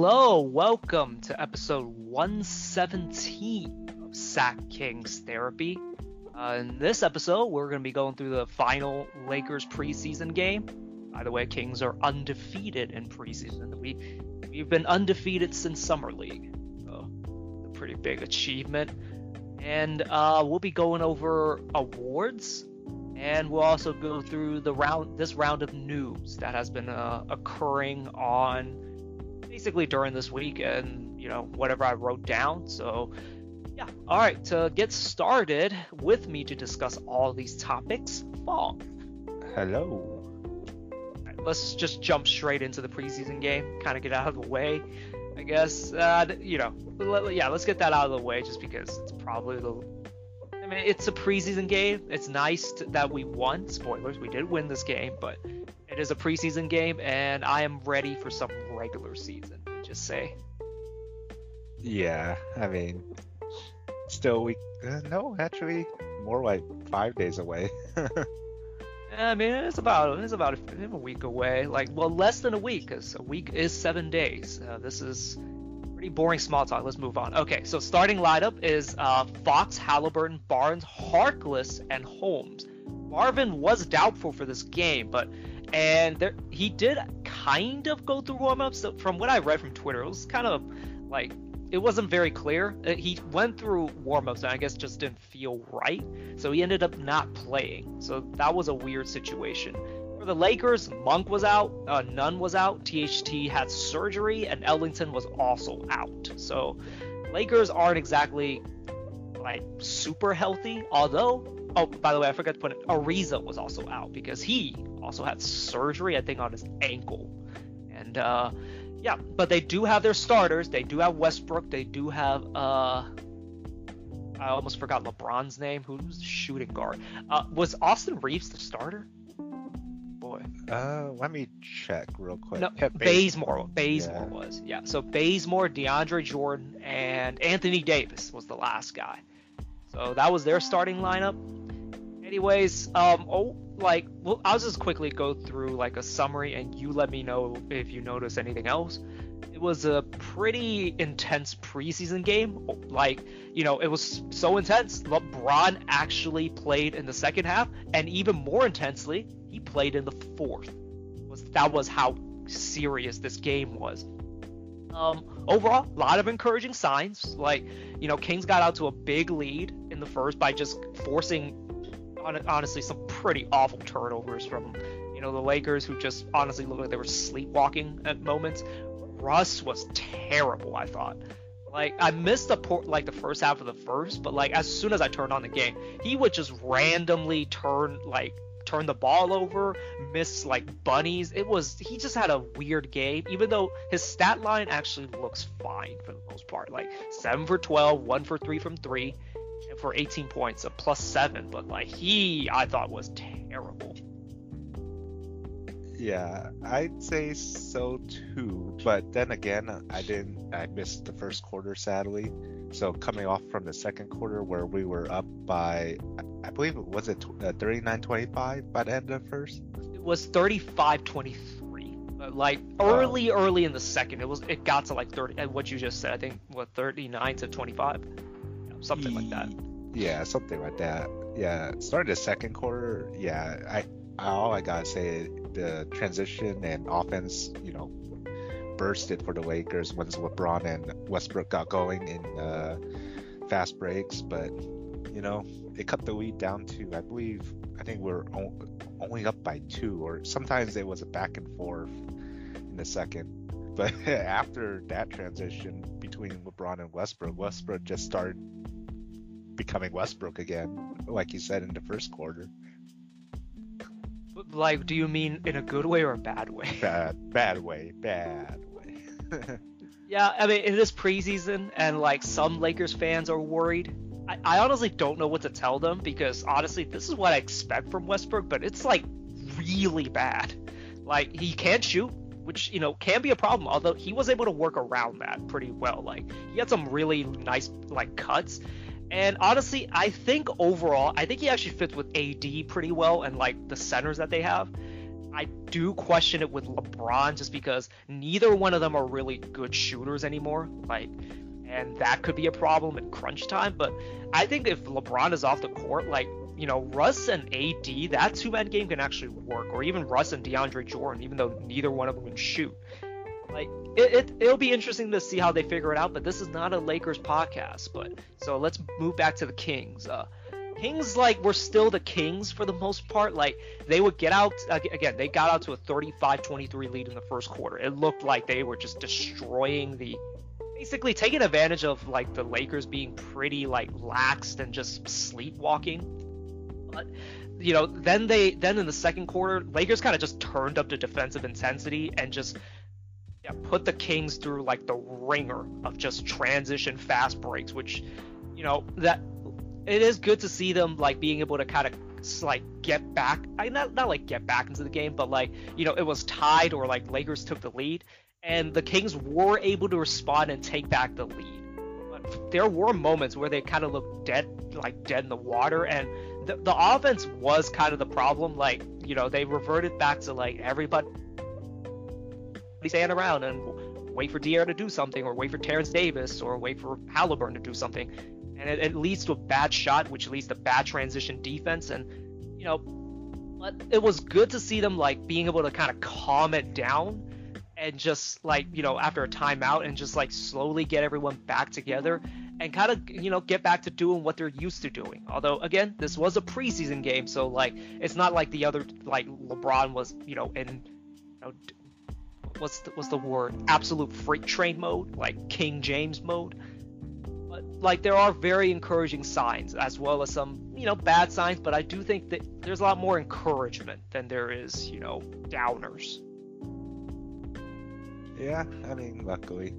Hello, welcome to episode 117 of Sack Kings Therapy. Uh, in this episode, we're going to be going through the final Lakers preseason game. By the way, Kings are undefeated in preseason. We we've been undefeated since summer league, so a pretty big achievement. And uh, we'll be going over awards, and we'll also go through the round this round of news that has been uh, occurring on basically during this week and you know whatever I wrote down. So yeah, all right. To get started with me to discuss all these topics, Fong. Hello. let's just jump straight into the preseason game. Kind of get out of the way, I guess. Uh, you know, let, yeah, let's get that out of the way just because it's probably the. I mean, it's a preseason game. It's nice to, that we won. Spoilers, we did win this game, but it is a preseason game, and I am ready for some regular season. Just say. Yeah, I mean, still we uh, no, actually, more like five days away. I mean, it's about it's about a, a week away. Like, well, less than a week, because a week is seven days. Uh, this is pretty boring small talk. Let's move on. Okay, so starting lineup is uh, Fox, Halliburton, Barnes, Harkless, and Holmes. Marvin was doubtful for this game, but and there, he did kind of go through warmups. From what I read from Twitter, it was kind of like it wasn't very clear. Uh, he went through warmups and I guess just didn't feel right, so he ended up not playing. So that was a weird situation. For the Lakers, Monk was out, uh, Nunn was out, THT had surgery, and Ellington was also out. So Lakers aren't exactly like super healthy. Although, oh, by the way, I forgot to put it. Ariza was also out because he also had surgery, I think, on his ankle. And uh, yeah, but they do have their starters. They do have Westbrook. They do have uh, I almost forgot LeBron's name. Who's shooting guard? Uh, was Austin Reaves the starter? Boy. Uh, let me check real quick. No, Yeah, Bazemore. Bazemore Yeah. was. Yeah. So Bazemore, DeAndre Jordan, and Anthony Davis was the last guy. So that was their starting lineup. Anyways, um, oh, like, well, I'll just quickly go through like a summary, and you let me know if you notice anything else. It was a pretty intense preseason game. Like, you know, it was so intense. LeBron actually played in the second half, and even more intensely, he played in the fourth. Was that was how serious this game was. Um, overall, a lot of encouraging signs. Like, you know, Kings got out to a big lead in the first by just forcing, honestly, some pretty awful turnovers from, you know, the Lakers, who just honestly looked like they were sleepwalking at moments. Russ was terrible, I thought. Like I missed the por- like the first half of the first, but like as soon as I turned on the game, he would just randomly turn like turn the ball over, miss like bunnies. It was he just had a weird game, even though his stat line actually looks fine for the most part. Like seven for 12, one for three from three, and for 18 points, a plus seven. But like he, I thought was terrible. Yeah, I'd say so too. But then again, I didn't. I missed the first quarter, sadly. So coming off from the second quarter where we were up by, I believe it was it uh, 39-25 by the end of the first. It was 35-23. Like early, early in the second, it was it got to like 30. What you just said, I think, what 39 to 25, something like that. Yeah, something like that. Yeah, started the second quarter. Yeah, I all I gotta say the transition and offense, you know, bursted for the Lakers once LeBron and Westbrook got going in uh, fast breaks. But you know, it cut the lead down to I believe I think we're only up by two, or sometimes it was a back and forth in the second. But after that transition between LeBron and Westbrook, Westbrook just started becoming Westbrook again, like you said in the first quarter. Like, do you mean in a good way or a bad way? Bad, bad way, bad way. Yeah, I mean, it is preseason, and like some Lakers fans are worried. I, I honestly don't know what to tell them because honestly, this is what I expect from Westbrook, but it's like really bad. Like, he can't shoot, which, you know, can be a problem, although he was able to work around that pretty well. Like, he had some really nice, like, cuts. And honestly, I think overall, I think he actually fits with AD pretty well and like the centers that they have. I do question it with LeBron just because neither one of them are really good shooters anymore. Like, and that could be a problem in crunch time. But I think if LeBron is off the court, like, you know, Russ and AD, that two man game can actually work, or even Russ and DeAndre Jordan, even though neither one of them can shoot. Like, it, it, it'll be interesting to see how they figure it out, but this is not a Lakers podcast. But so let's move back to the Kings. Uh, Kings like were still the Kings for the most part. Like they would get out again. They got out to a 35-23 lead in the first quarter. It looked like they were just destroying the, basically taking advantage of like the Lakers being pretty like laxed and just sleepwalking. But you know, then they then in the second quarter, Lakers kind of just turned up the defensive intensity and just put the Kings through like the ringer of just transition fast breaks, which you know that it is good to see them like being able to kind of like get back. I not not like get back into the game, but like you know it was tied or like Lakers took the lead, and the Kings were able to respond and take back the lead. But there were moments where they kind of looked dead, like dead in the water, and the, the offense was kind of the problem. Like you know they reverted back to like everybody stand around and wait for De'Aaron to do something, or wait for Terrence Davis, or wait for Halliburton to do something and it, it, leads to a bad shot, which leads to bad transition defense. And you know, it was good to see them like being able to kind of calm it down and just like you know after a timeout and just like slowly get everyone back together and kind of you know get back to doing what they're used to doing. Although again, this was a preseason game, so like it's not like the other like LeBron was you know in you know what's the, what's the word absolute freight train mode like King James mode. But like there are very encouraging signs as well as some you know bad signs but i do think that there's a lot more encouragement than there is you know downers. Yeah i mean luckily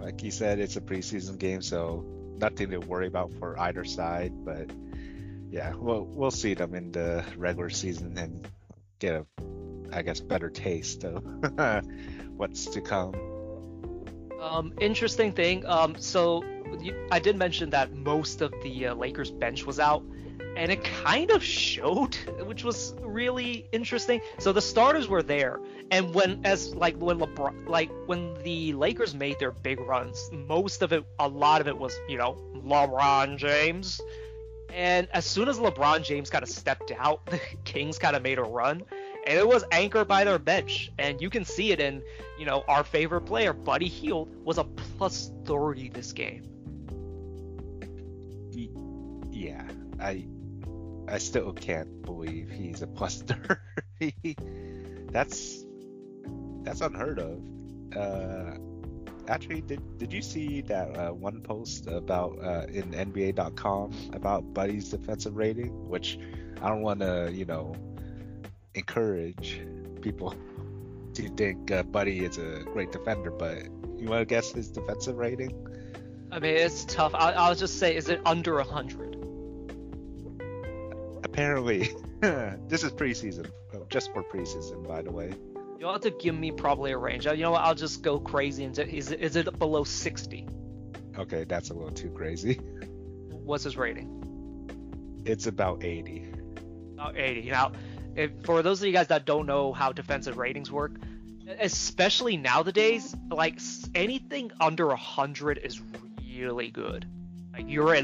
like you said it's a preseason game so nothing to worry about for either side but yeah we'll we'll see them in the regular season and get a i guess better taste of what's to come. Um interesting thing um so I did mention that most of the uh, Lakers bench was out, and it kind of showed, which was really interesting. So the starters were there, and when as like when LeBron, like when the Lakers made their big runs, most of it, a lot of it was you know LeBron James, and as soon as LeBron James kind of stepped out, the Kings kind of made a run and it was anchored by their bench. And you can see it in, you know, our favorite player, Buddy Hield, was a plus 30 this game yeah, I I still can't believe he's a plus thirty. that's that's unheard of. Uh, actually, did did you see that uh, one post about uh, in NBA.com about Buddy's defensive rating? Which I don't want to, you know, encourage people to think uh, Buddy is a great defender, but you want to guess his defensive rating? I mean, it's tough. I'll, I'll just say, is it under 100? apparently, this is preseason, oh, just for preseason, by the way. You'll have to give me probably a range. You know what? I'll just go crazy and say, is it, is it below 60? Okay, that's a little too crazy. What's his rating? It's about 80. Oh, 80. Now, if, for those of you guys that don't know how defensive ratings work, especially nowadays, like anything under 100 is really good. Like you're a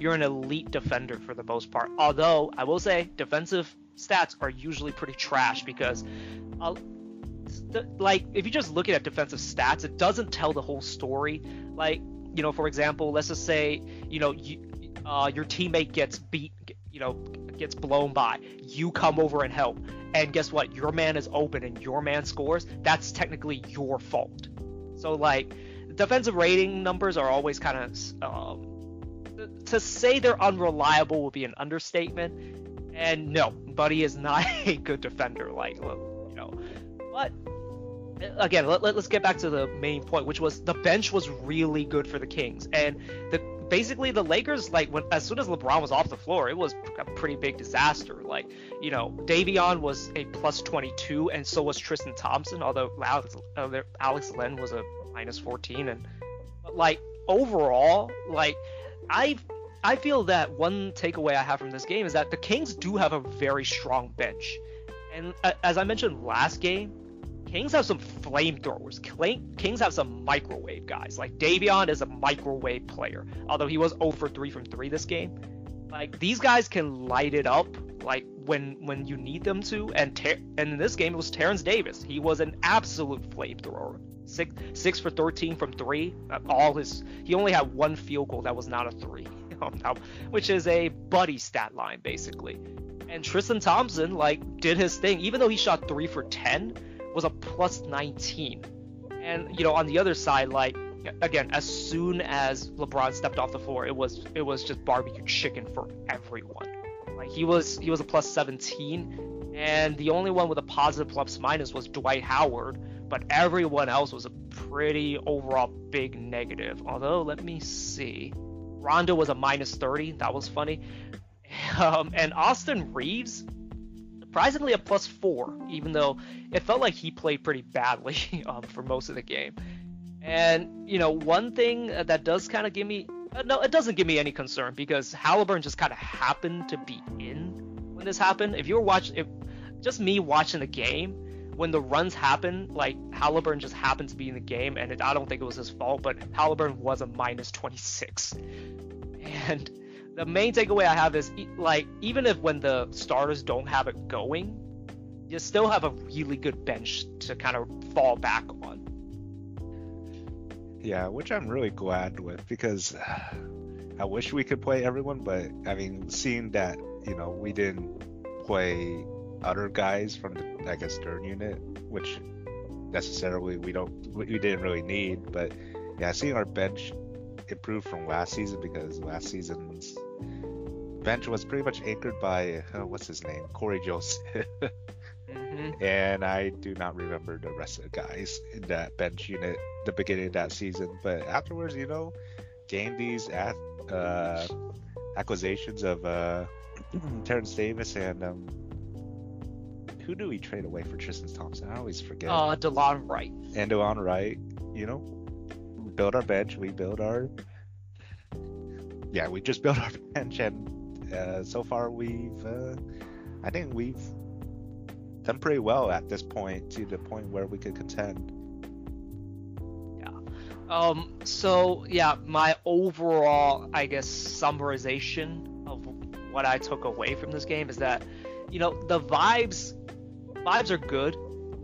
you're an elite defender for the most part. Although I will say defensive stats are usually pretty trash because, uh, like if you just look at defensive stats, it doesn't tell the whole story. Like you know, for example, let's just say you know you, uh, your teammate gets beat, you know, gets blown by. You come over and help, and guess what? Your man is open and your man scores. That's technically your fault. So like defensive rating numbers are always kind of um, to say they're unreliable would be an understatement. And no, Buddy is not a good defender, like you know. But again, let, let, us get back to the main point, which was the bench was really good for the Kings, and the basically the Lakers like when as soon as LeBron was off the floor, it was a pretty big disaster. Like you know, Davion was a plus 22, and so was Tristan Thompson, although Alex, uh, Alex Len was a minus 14, and like overall, like I I feel that one takeaway I have from this game is that the Kings do have a very strong bench. And uh, as I mentioned last game, Kings have some flamethrowers. Kings have some microwave guys. Like Davion is a microwave player, although he was 0 for 3 from 3 this game. Like these guys can light it up like when when you need them to. And Ter- and in this game it was Terrence Davis. He was an absolute flamethrower. Six six for 13 from three. Uh, all his he only had one field goal that was not a three, which is a buddy stat line basically. And Tristan Thompson like did his thing, even though he shot three for 10 was a plus 19. And you know, on the other side, like again, as soon as LeBron stepped off the floor, it was it was just barbecue chicken for everyone. Like he was he was a plus 17, and the only one with a positive plus minus was Dwight Howard, but everyone else was a pretty overall big negative. Although let me see, Rondo was a minus 30. That was funny. Um, and Austin Reaves surprisingly a plus four, even though it felt like he played pretty badly um, for most of the game. And you know, one thing that does kind of give me uh, no, it doesn't give me any concern because Halliburton just kind of happened to be in when this happened. If you were watching, if just me watching the game, when the runs happen, like Halliburton just happened to be in the game, and it, I don't think it was his fault, but Halliburton was a minus 26, and the main takeaway I have is like even if when the starters don't have it going, you still have a really good bench to kind of fall back on. Yeah, which I'm really glad with because I wish we could play everyone, but I mean, seeing that you know we didn't play other guys from the I guess third unit, which necessarily we don't we didn't really need, but yeah, seeing our bench improve from last season because last season's bench was pretty much anchored by uh, what's his name, Cory Joseph. mm-hmm. And I do not remember the rest of the guys in that bench unit the beginning of that season. But afterwards, you know, gained these at, uh, acquisitions of uh, Terrence Davis and um, who do we trade away for Tristan Thompson? I always forget. Uh, Delon Wright. And Delon Wright, you know, build our bench, we build our. Yeah, we just built our bench, and uh, so far we've uh, I think we've done pretty well at this point to the point where we could contend. Yeah. Um. So yeah, my overall I guess summarization of what I took away from this game is that you know the vibes vibes are good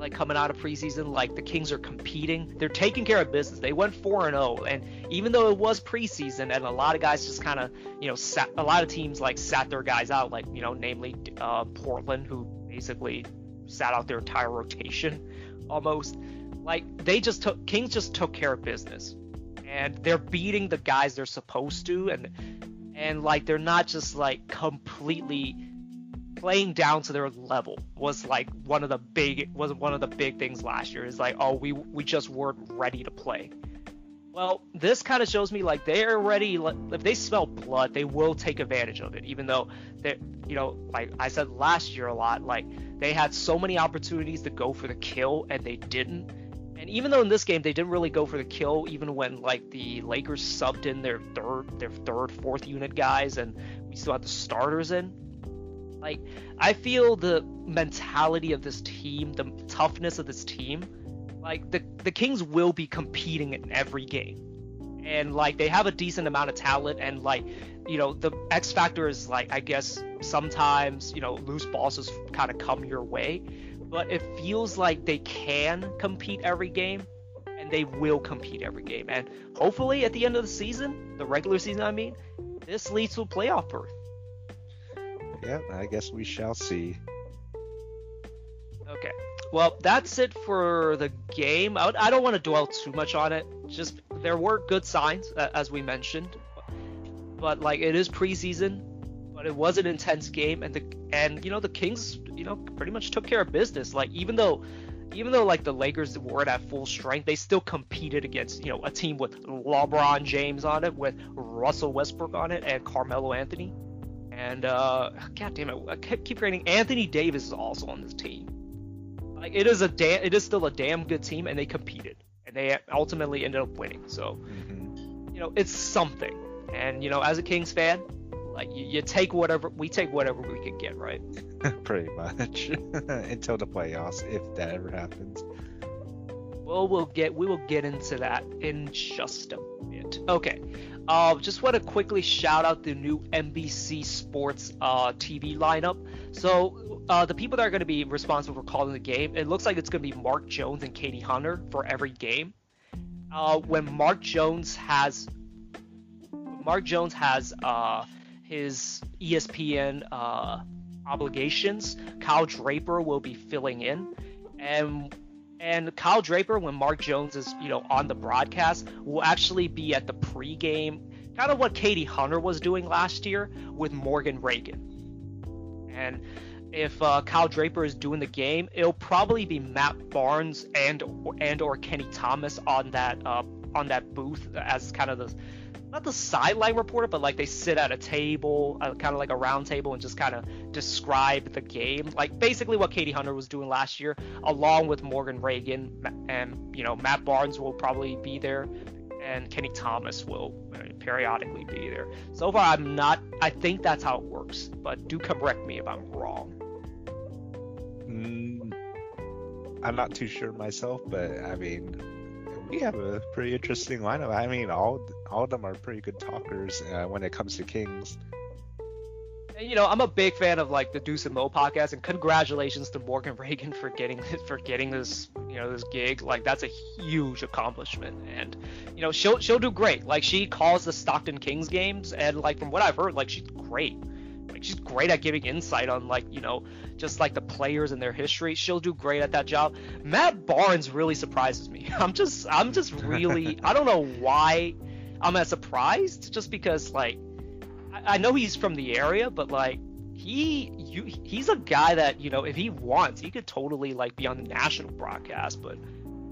like coming out of preseason, like the Kings are competing. They're taking care of business. They went 4 and 0 and even though it was preseason and a lot of guys just kind of, you know, sat, a lot of teams like sat their guys out like, you know, namely uh, Portland who basically sat out their entire rotation almost. Like they just took Kings just took care of business. And they're beating the guys they're supposed to and and like they're not just like completely playing down to their level was like one of the big was one of the big things last year. Is like, oh, we we just weren't ready to play. Well, this kind of shows me like they're ready. If they smell blood, they will take advantage of it. Even though they, you know, like I said last year a lot, like they had so many opportunities to go for the kill and they didn't. And even though in this game they didn't really go for the kill, even when like the Lakers subbed in their third, their third, fourth unit guys, and we still had the starters in, like, I feel the mentality of this team, the toughness of this team, like the the Kings will be competing in every game. And like they have a decent amount of talent and like you know the X factor is like I guess sometimes you know loose balls just kind of come your way, but it feels like they can compete every game and they will compete every game. And hopefully at the end of the season, the regular season I mean, this leads to a playoff berth yeah, I guess we shall see. Okay. Well, that's it for the game. I, I don't want to dwell too much on it. Just there were good signs, as we mentioned, but like it is preseason, but it was an intense game, and the and you know the Kings, you know, pretty much took care of business. Like even though even though like the Lakers weren't at full strength, they still competed against you know a team with LeBron James on it, with Russell Westbrook on it, and Carmelo Anthony. And uh, God damn it, I keep forgetting Anthony Davis is also on this team. Like it is a da- it is still a damn good team, and they competed, and they ultimately ended up winning. So, mm-hmm. you know, it's something. And you know, as a Kings fan, Like you, you take whatever we take whatever we can get, right? Pretty much until the playoffs, if that ever happens. Well, we'll get we will get into that in just a bit. Okay. Uh, just want to quickly shout out the new NBC Sports uh, TV lineup. So uh, the people that are going to be responsible for calling the game, it looks like it's going to be Mark Jones and Katie Hunter for every game. Uh, when Mark Jones has Mark Jones has uh, his ESPN uh, obligations, Kyle Draper will be filling in, and and Kyle Draper, when Mark Jones is, you know, on the broadcast, will actually be at the pregame, kind of what Katie Hunter was doing last year with Morgan Ragan. And if uh, Kyle Draper is doing the game, it'll probably be Matt Barnes and and or Kenny Thomas on that uh, on that booth as kind of the not the sideline reporter, but like they sit at a table, uh, kind of like a round table, and just kind of describe the game. Like basically what Katie Hunter was doing last year, along with Morgan Ragan and you know Matt Barnes will probably be there, and Kenny Thomas will uh, periodically be there. So far, I'm not. I think that's how it works, but do correct me if I'm wrong. Mm, I'm not too sure myself, but I mean, we have a pretty interesting lineup. I mean, all all of them are pretty good talkers uh, when it comes to Kings. And, you know, I'm a big fan of like the Deuce and Mo podcast, and congratulations to Morgan Ragan for getting this, for getting this you know this gig. Like that's a huge accomplishment, and you know she'll she'll do great. Like she calls the Stockton Kings games, and like from what I've heard, like she's great. She's great at giving insight on like you know just like the players and their history. She'll do great at that job. Matt Barnes really surprises me. I'm just I'm just really I don't know why I'm as surprised just because like I, I know he's from the area, but like he you he's a guy that you know if he wants he could totally like be on the national broadcast, but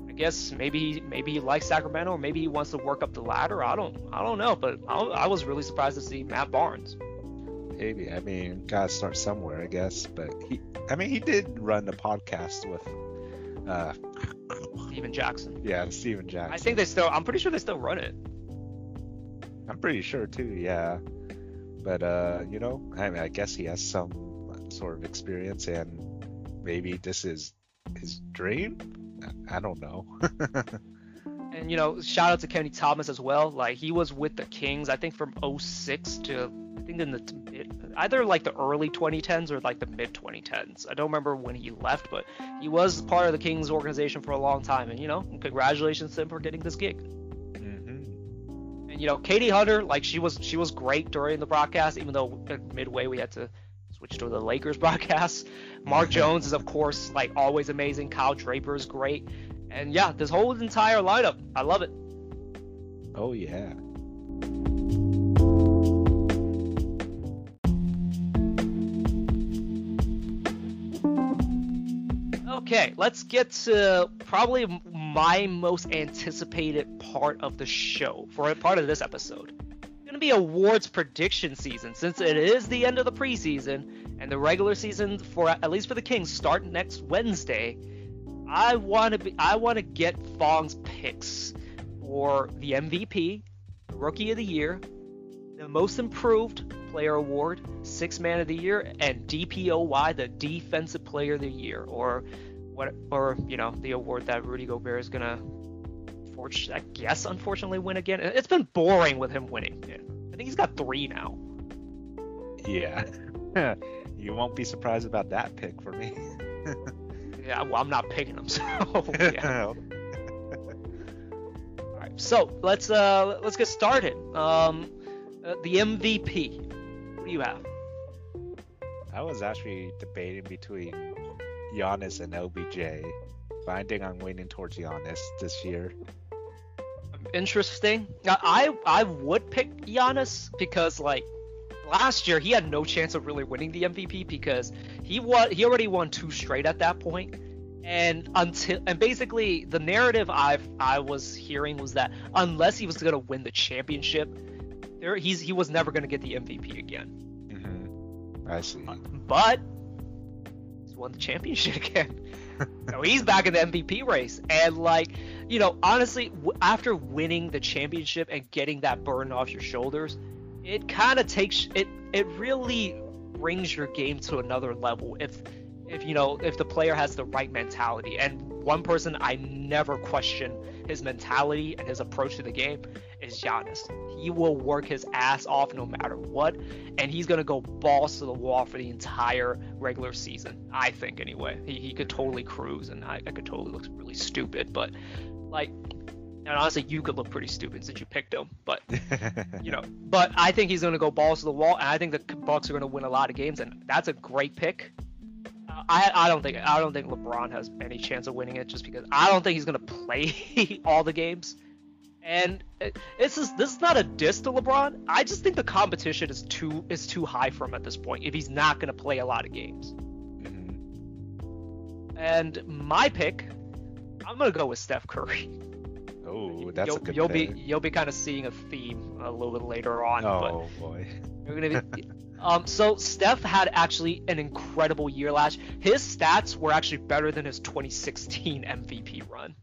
I guess maybe maybe he likes Sacramento or maybe he wants to work up the ladder. I don't I don't know, but I, I was really surprised to see Matt Barnes maybe. I mean, gotta start somewhere, I guess. But he, I mean, he did run the podcast with uh, Stephen Jackson. Yeah, Stephen Jackson. I think they still. I'm pretty sure they still run it. I'm pretty sure too. Yeah, but uh, you know, I mean, I guess he has some sort of experience, and maybe this is his dream. I don't know. and you know, shout out to Kenny Thomas as well. Like he was with the Kings, I think from 06 to I think in the mid, either like the early 2010s or like the mid 2010s. I don't remember when he left, but he was part of the Kings organization for a long time. And you know, congratulations to him for getting this gig. Mm-hmm. And you know, Katie Hunter, like she was she was great during the broadcast, even though midway we had to switch to the Lakers broadcast. Mark Jones is of course like always amazing. Kyle Draper is great. And yeah, this whole entire lineup, I love it. Oh yeah. Okay, let's get to probably my most anticipated part of the show for a part of this episode. It's going to be awards prediction season since it is the end of the preseason and the regular season for at least for the Kings start next Wednesday. I want to be I want to get Fong's picks for the MVP, Rookie of the Year, the Most Improved Player Award, Six Man of the Year, and DPOY, the Defensive Player of the Year, or what or you know the award that Rudy Gobert is gonna, I guess, unfortunately win again. It's been boring with him winning. I think he's got three now. Yeah, you won't be surprised about that pick for me. yeah, well, I'm not picking him, so yeah. All right, so let's uh let's get started. Um, uh, the MVP. What do you have? I was actually debating between Giannis and LBJ. Finding I'm leaning towards Giannis this year. Interesting. I I would pick Giannis because like last year he had no chance of really winning the MVP because he won he already won two straight at that point. And until and basically the narrative I I was hearing was that unless he was going to win the championship, there he's he was never going to get the MVP again. Mm-hmm. I see. But won the championship again. so he's back in the MVP race. And like, you know, honestly, after winning the championship and getting that burden off your shoulders, it kind of takes it it really brings your game to another level if if you know if the player has the right mentality. And one person I never question his mentality and his approach to the game is Giannis. He will work his ass off no matter what, and he's gonna go balls to the wall for the entire regular season. I think anyway. He, he could totally cruise, and I, I could totally look really stupid, but like and honestly, you could look pretty stupid since you picked him. But you know, but I think he's going to go balls to the wall, and I think the Bucks are going to win a lot of games, and that's a great pick. I I don't think I don't think LeBron has any chance of winning it just because I don't think he's going to play all the games. And this is this is not a diss to LeBron. I just think the competition is too is too high for him at this point if he's not going to play a lot of games. Mm-hmm. And my pick, I'm going to go with Steph Curry. Oh, that's you'll, a good you'll be you'll be kind of seeing a theme a little bit later on. Oh boy. You're gonna be, um, so Steph had actually an incredible year last. His stats were actually better than his 2016 MVP run.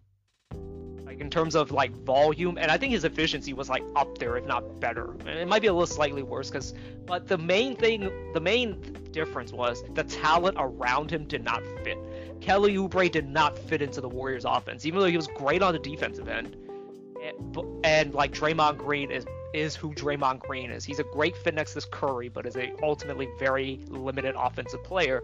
Like in terms of like volume, and I think his efficiency was like up there, if not better. And it might be a little slightly worse, because but the main thing, the main difference was the talent around him did not fit. Kelly Oubre did not fit into the Warriors offense, even though he was great on the defensive end. And, and like Draymond Green is is who Draymond Green is. He's a great fit next to Curry, but is a ultimately very limited offensive player.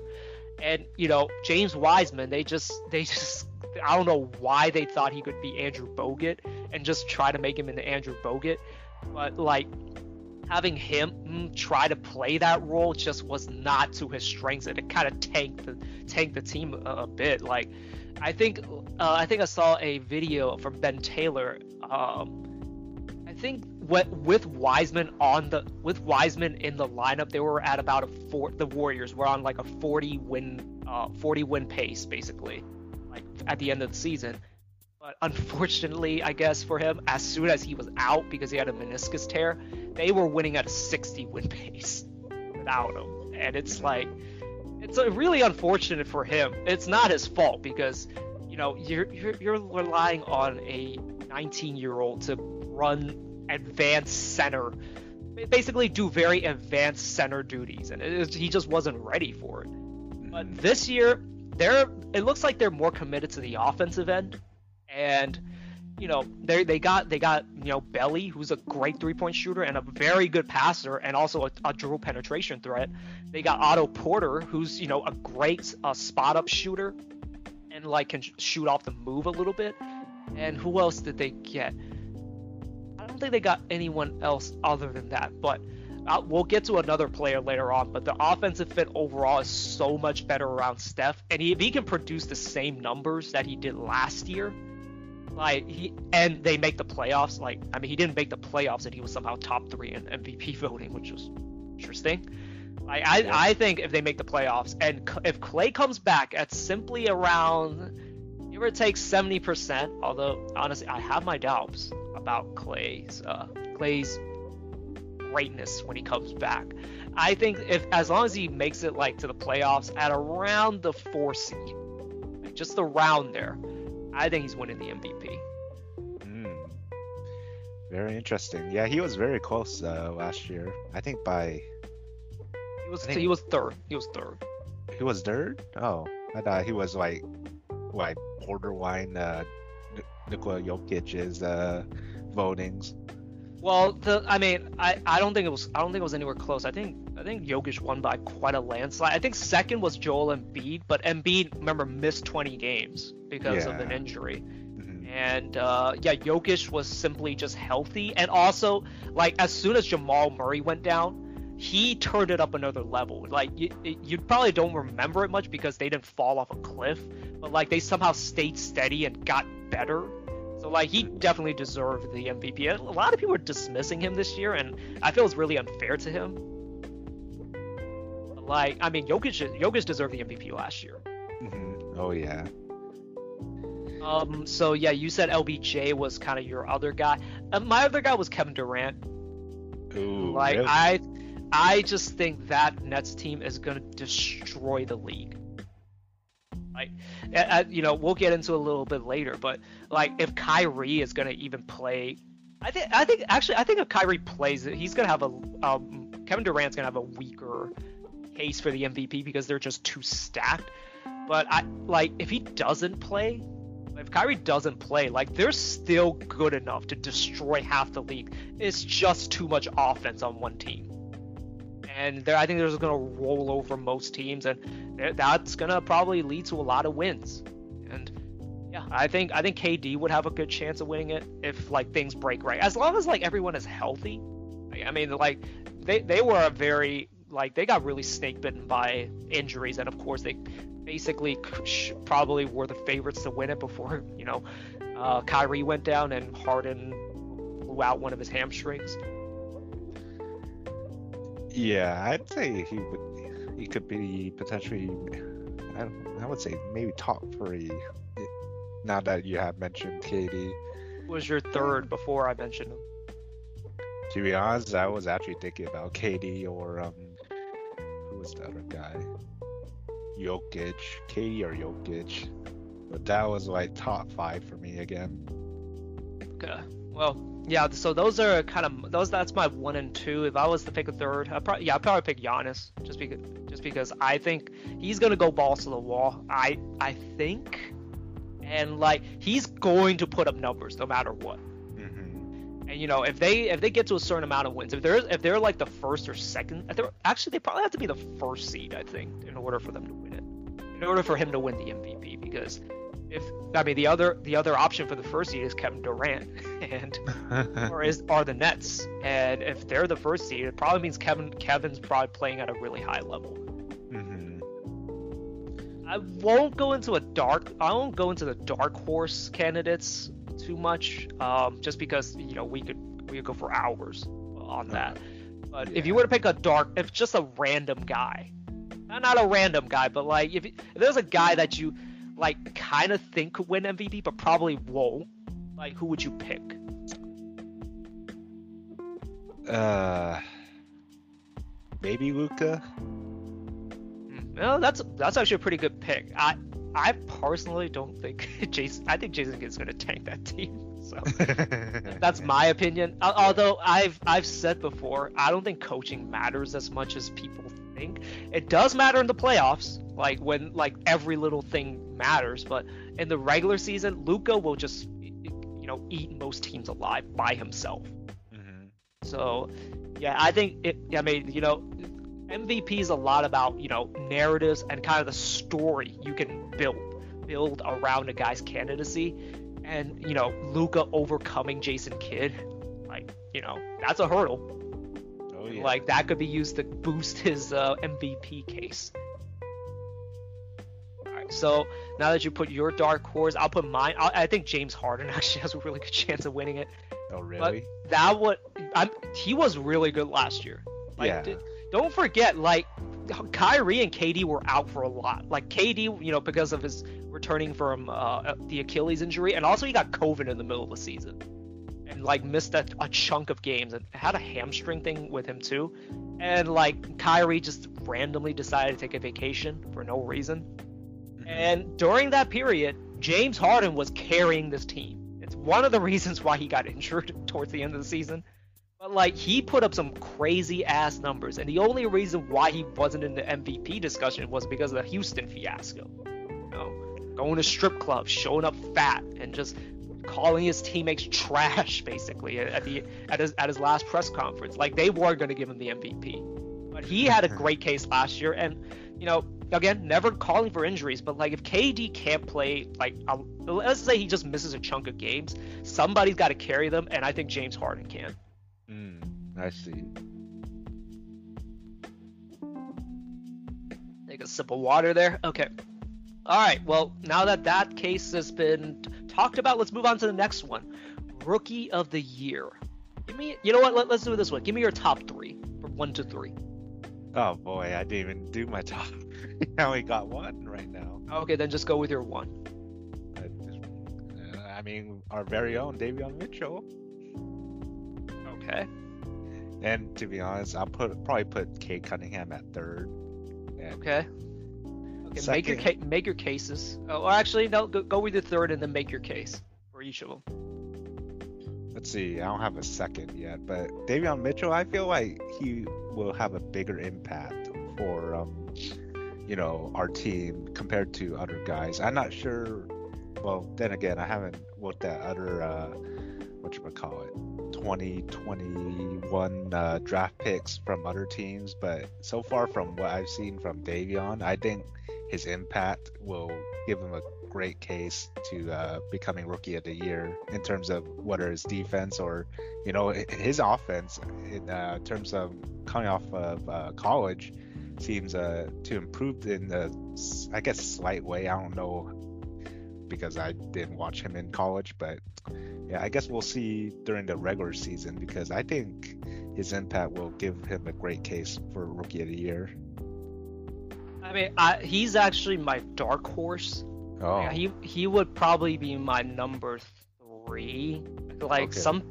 And you know James Wiseman, they just they just I don't know why they thought he could be Andrew Bogut and just try to make him into Andrew Bogut, but like having him try to play that role just was not to his strengths, and it kind of tanked the tanked the team a, a bit. Like, I think uh, I think I saw a video from Ben Taylor. Um, I think with, with Wiseman on the with Wiseman in the lineup, they were at about a four. The Warriors were on like a 40 win uh, 40 win pace basically, like at the end of the season. But unfortunately, I guess for him, as soon as he was out because he had a meniscus tear, they were winning at a 60 win pace without him. And it's like, it's really unfortunate for him. It's not his fault because, you know, you're you're, you're relying on a 19 year old to run advanced center, basically do very advanced center duties, and it, he just wasn't ready for it. But mm-hmm. this year, they're it looks like they're more committed to the offensive end and you know they they got they got you know Belly, who's a great three point shooter and a very good passer, and also a, a dribble penetration threat. They got Otto Porter, who's you know a great uh, spot up shooter, and like can shoot off the move a little bit. And who else did they get? I don't think they got anyone else other than that, but. Uh, we'll get to another player later on, but the offensive fit overall is so much better around Steph. And he, if he can produce the same numbers that he did last year, like he and they make the playoffs. Like I mean, he didn't make the playoffs, and he was somehow top three in MVP voting, which was interesting. Like I, yeah. I think if they make the playoffs, and if Klay comes back at simply around, give or take seventy percent. Although honestly, I have my doubts about Klay's uh, Klay's greatness when he comes back. I think if as long as he makes it like to the playoffs at around the four seed, like just around there, I think he's winning the MVP. Mm. Very interesting. Yeah, he was very close uh, last year. I think by. He was think... he was third. He was third. He was third. Oh, I thought he was like like borderline uh, Nikola Jokic's uh, votings. Well, the I mean, I, I don't think it was I don't think it was anywhere close. I think I think Jokic won by quite a landslide. I think second was Joel Embiid, but Embiid remember missed 20 games because yeah. of an injury. Mm-hmm. And uh, yeah, Jokic was simply just healthy, and also like as soon as Jamal Murray went down, he turned it up another level. Like you, you probably don't remember it much because they didn't fall off a cliff, but like they somehow stayed steady and got better so like he definitely deserved the MVP. A lot of people are dismissing him this year, and I feel it's really unfair to him. Like I mean, Jokic Jokic deserved the MVP last year. Mm-hmm. Oh yeah. Um. So yeah, you said LBJ was kind of your other guy. Uh, my other guy was Kevin Durant. Ooh. Like really? I, I just think that Nets team is gonna destroy the league. Like, you know, we'll get into a little bit later, but like if Kyrie is gonna even play, I think I think actually I think if Kyrie plays, he's gonna have a um, Kevin Durant's gonna have a weaker case for the MVP because they're just too stacked. But I like if he doesn't play, if Kyrie doesn't play, like they're still good enough to destroy half the league. It's just too much offense on one team. And I think they're just gonna roll over most teams, and that's gonna probably lead to a lot of wins. And yeah, I think I think KD would have a good chance of winning it if like things break right, as long as like everyone is healthy. I mean, like they they were a very like they got really snake bitten by injuries, and of course they basically probably were the favorites to win it before you know uh, Kyrie went down and Harden blew out one of his hamstrings. Yeah, I'd say he would. He could be potentially. I, I would say maybe top three. Now that you have mentioned KD. Was your third before I mentioned him? To be honest, I was actually thinking about KD or um, was the other guy? Jokic, KD or Jokic. But that was like top five for me again. Okay. Well, yeah. So those are kind of those. That's my one and two. If I was to pick a third, I probably yeah, I'd probably pick Giannis just because just because I think he's gonna go balls to the wall. I I think, and like he's going to put up numbers no matter what. And you know, if they if they get to a certain amount of wins, if they're if they're like the first or second, they're, actually they probably have to be the first seed, I think, in order for them to win it. In order for him to win the MVP, because if I mean the other the other option for the first seed is Kevin Durant, and or is are the Nets, and if they're the first seed, it probably means Kevin Kevin's probably playing at a really high level. Mm-hmm. I won't go into a dark. I won't go into the dark horse candidates too much, um, just because you know we could we could go for hours on that. But yeah. if you were to pick a dark, if just a random guy, not a random guy, but like if, if there's a guy that you like kind of think could win MVP, but probably won't, like who would you pick? Uh, maybe Luka. Hmm, well, that's that's actually a pretty good pick. I I personally don't think Jason. I think Jason is going to tank that team. So that's my opinion. Although I've I've said before, I don't think coaching matters as much as people think. It does matter in the playoffs, like when like every little thing matters. But in the regular season, Luka will just you know eat most teams alive by himself. Mm-hmm. So yeah, I think it. I mean, you know, MVP is a lot about you know narratives and kind of the story you can build build around a guy's candidacy, and you know Luka overcoming Jason Kidd, like you know that's a hurdle. Oh, yeah. Like that could be used to boost his uh, MVP case. Alright, so now that you put your dark horse, I'll put mine. i i think James Harden actually has a really good chance of winning it. Oh really? But that would. I'm. He was really good last year. Like, yeah. Don't forget, like Kyrie and KD were out for a lot. Like KD, you know, because of his returning from uh, the Achilles injury, and also he got COVID in the middle of the season, and like missed a, a chunk of games, and had a hamstring thing with him too. And like Kyrie just randomly decided to take a vacation for no reason. Mm-hmm. And during that period, James Harden was carrying this team. It's one of the reasons why he got injured towards the end of the season. But like he put up some crazy ass numbers, and the only reason why he wasn't in the MVP discussion was because of the Houston fiasco. You know, going to strip clubs, showing up fat, and just calling his teammates trash basically at the at his at his last press conference. Like they were going to give him the MVP, but he had a great case last year, and you know. Again, never calling for injuries, but like if KD can't play, like let's say he just misses a chunk of games, somebody's got to carry them, and I think James Harden can. Mm, I see. Take a sip of water there. Okay. All right. Well, now that that case has been talked about, let's move on to the next one. Rookie of the year. Give me. You know what? Let, us do it this way. Give me your top three from one to three. Oh boy, I didn't even do my top. I only got one right now. Okay, then just go with your one. I, just, uh, I mean, our very own Davion Mitchell. Okay. And to be honest, I'll put probably put Cade Cunningham at third. And okay. Okay. Make your ca- make your cases. Oh, actually, no. Go, go with the third and then make your case for each of them. let's see. I don't have a second yet, but Davion Mitchell, I feel like he will have a bigger impact for um, you know our team compared to other guys. I'm not sure. Well, then again, I haven't looked at other uh, what you call it 2021 uh, draft picks from other teams, but so far from what I've seen from Davion, I think his impact will give him a great case to uh, becoming rookie of the year in terms of whether it's defense or you know his offense in uh, terms of coming off of uh, college seems uh, to improve in a I guess slight way. I don't know because I didn't watch him in college, but yeah, I guess we'll see during the regular season because I think his impact will give him a great case for rookie of the year. I mean, I, he's actually my dark horse Oh. Yeah, he he would probably be my number three. Like okay. some,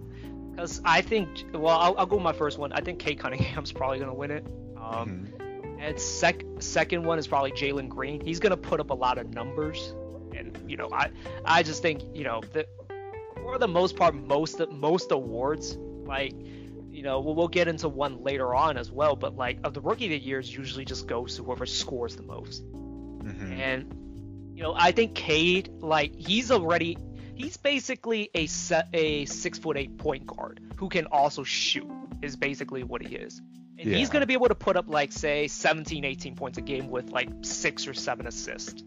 because I think well, I'll, I'll go with my first one. I think Cade Cunningham's probably gonna win it. Um, mm-hmm. and sec second one is probably Jalen Green. He's gonna put up a lot of numbers, and you know I I just think you know that for the most part most most awards like you know we'll, we'll get into one later on as well but like of the rookie of the years usually just goes to whoever scores the most mm-hmm. and you know, I think Cade, like, he's already he's basically a set a six foot eight point guard who can also shoot is basically what he is. And yeah. he's gonna be able to put up like say 17, 18 points a game with like six or seven assists.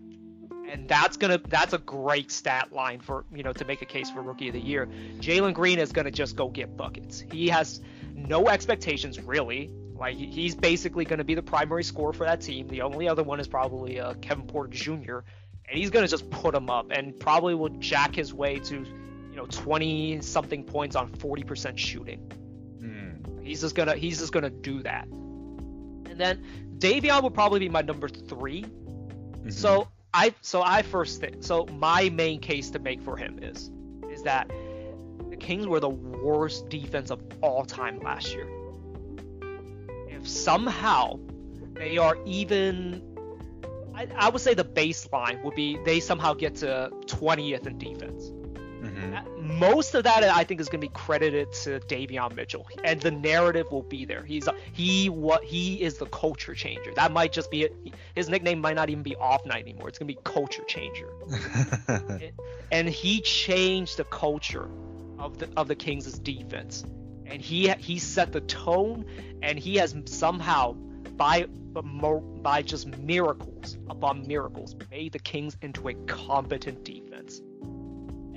And that's gonna that's a great stat line for you know to make a case for rookie of the year. Jalen Green is gonna just go get buckets. He has no expectations really. Like he's basically going to be the primary scorer for that team. The only other one is probably uh, Kevin Porter Jr and he's gonna just put him up and probably will jack his way to you know 20 something points on 40% shooting mm. he's just gonna he's just gonna do that and then Davion will probably be my number 3 mm-hmm. so I so I first think so my main case to make for him is is that the Kings were the worst defense of all time last year. If somehow they are even I, I, would say the baseline would be they somehow get to 20th in defense. Mm-hmm. Most of that I think is going to be credited to Davion Mitchell, and the narrative will be there. He's he what he is the culture changer. That might just be it. His nickname might not even be Off Night anymore. It's going to be Culture Changer, and he changed the culture of the of the Kings' defense, and he he set the tone, and he has somehow by by just miracles upon miracles made the Kings into a competent defense.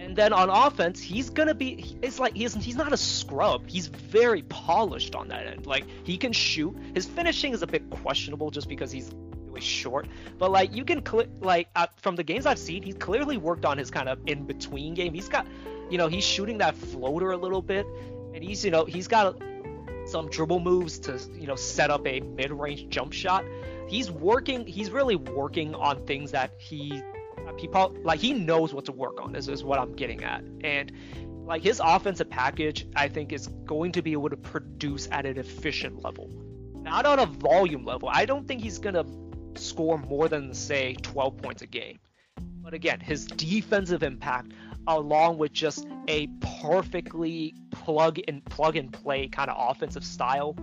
And then on offense, he's gonna be. It's like he's he's not a scrub. He's very polished on that end. Like he can shoot. His finishing is a bit questionable just because he's really short. But like you can cl- like uh, from the games I've seen, he's clearly worked on his kind of in between game. He's got, you know, he's shooting that floater a little bit, and he's you know he's got some dribble moves to you know set up a mid-range jump shot. He's working. He's really working on things that he Uh, people like he knows what to work on. This is what I'm getting at, and like his offensive package, I think is going to be able to produce at an efficient level, not on a volume level. I don't think he's gonna score more than say 12 points a game. But again, his defensive impact along with just a perfectly plug and plug and play kind of offensive style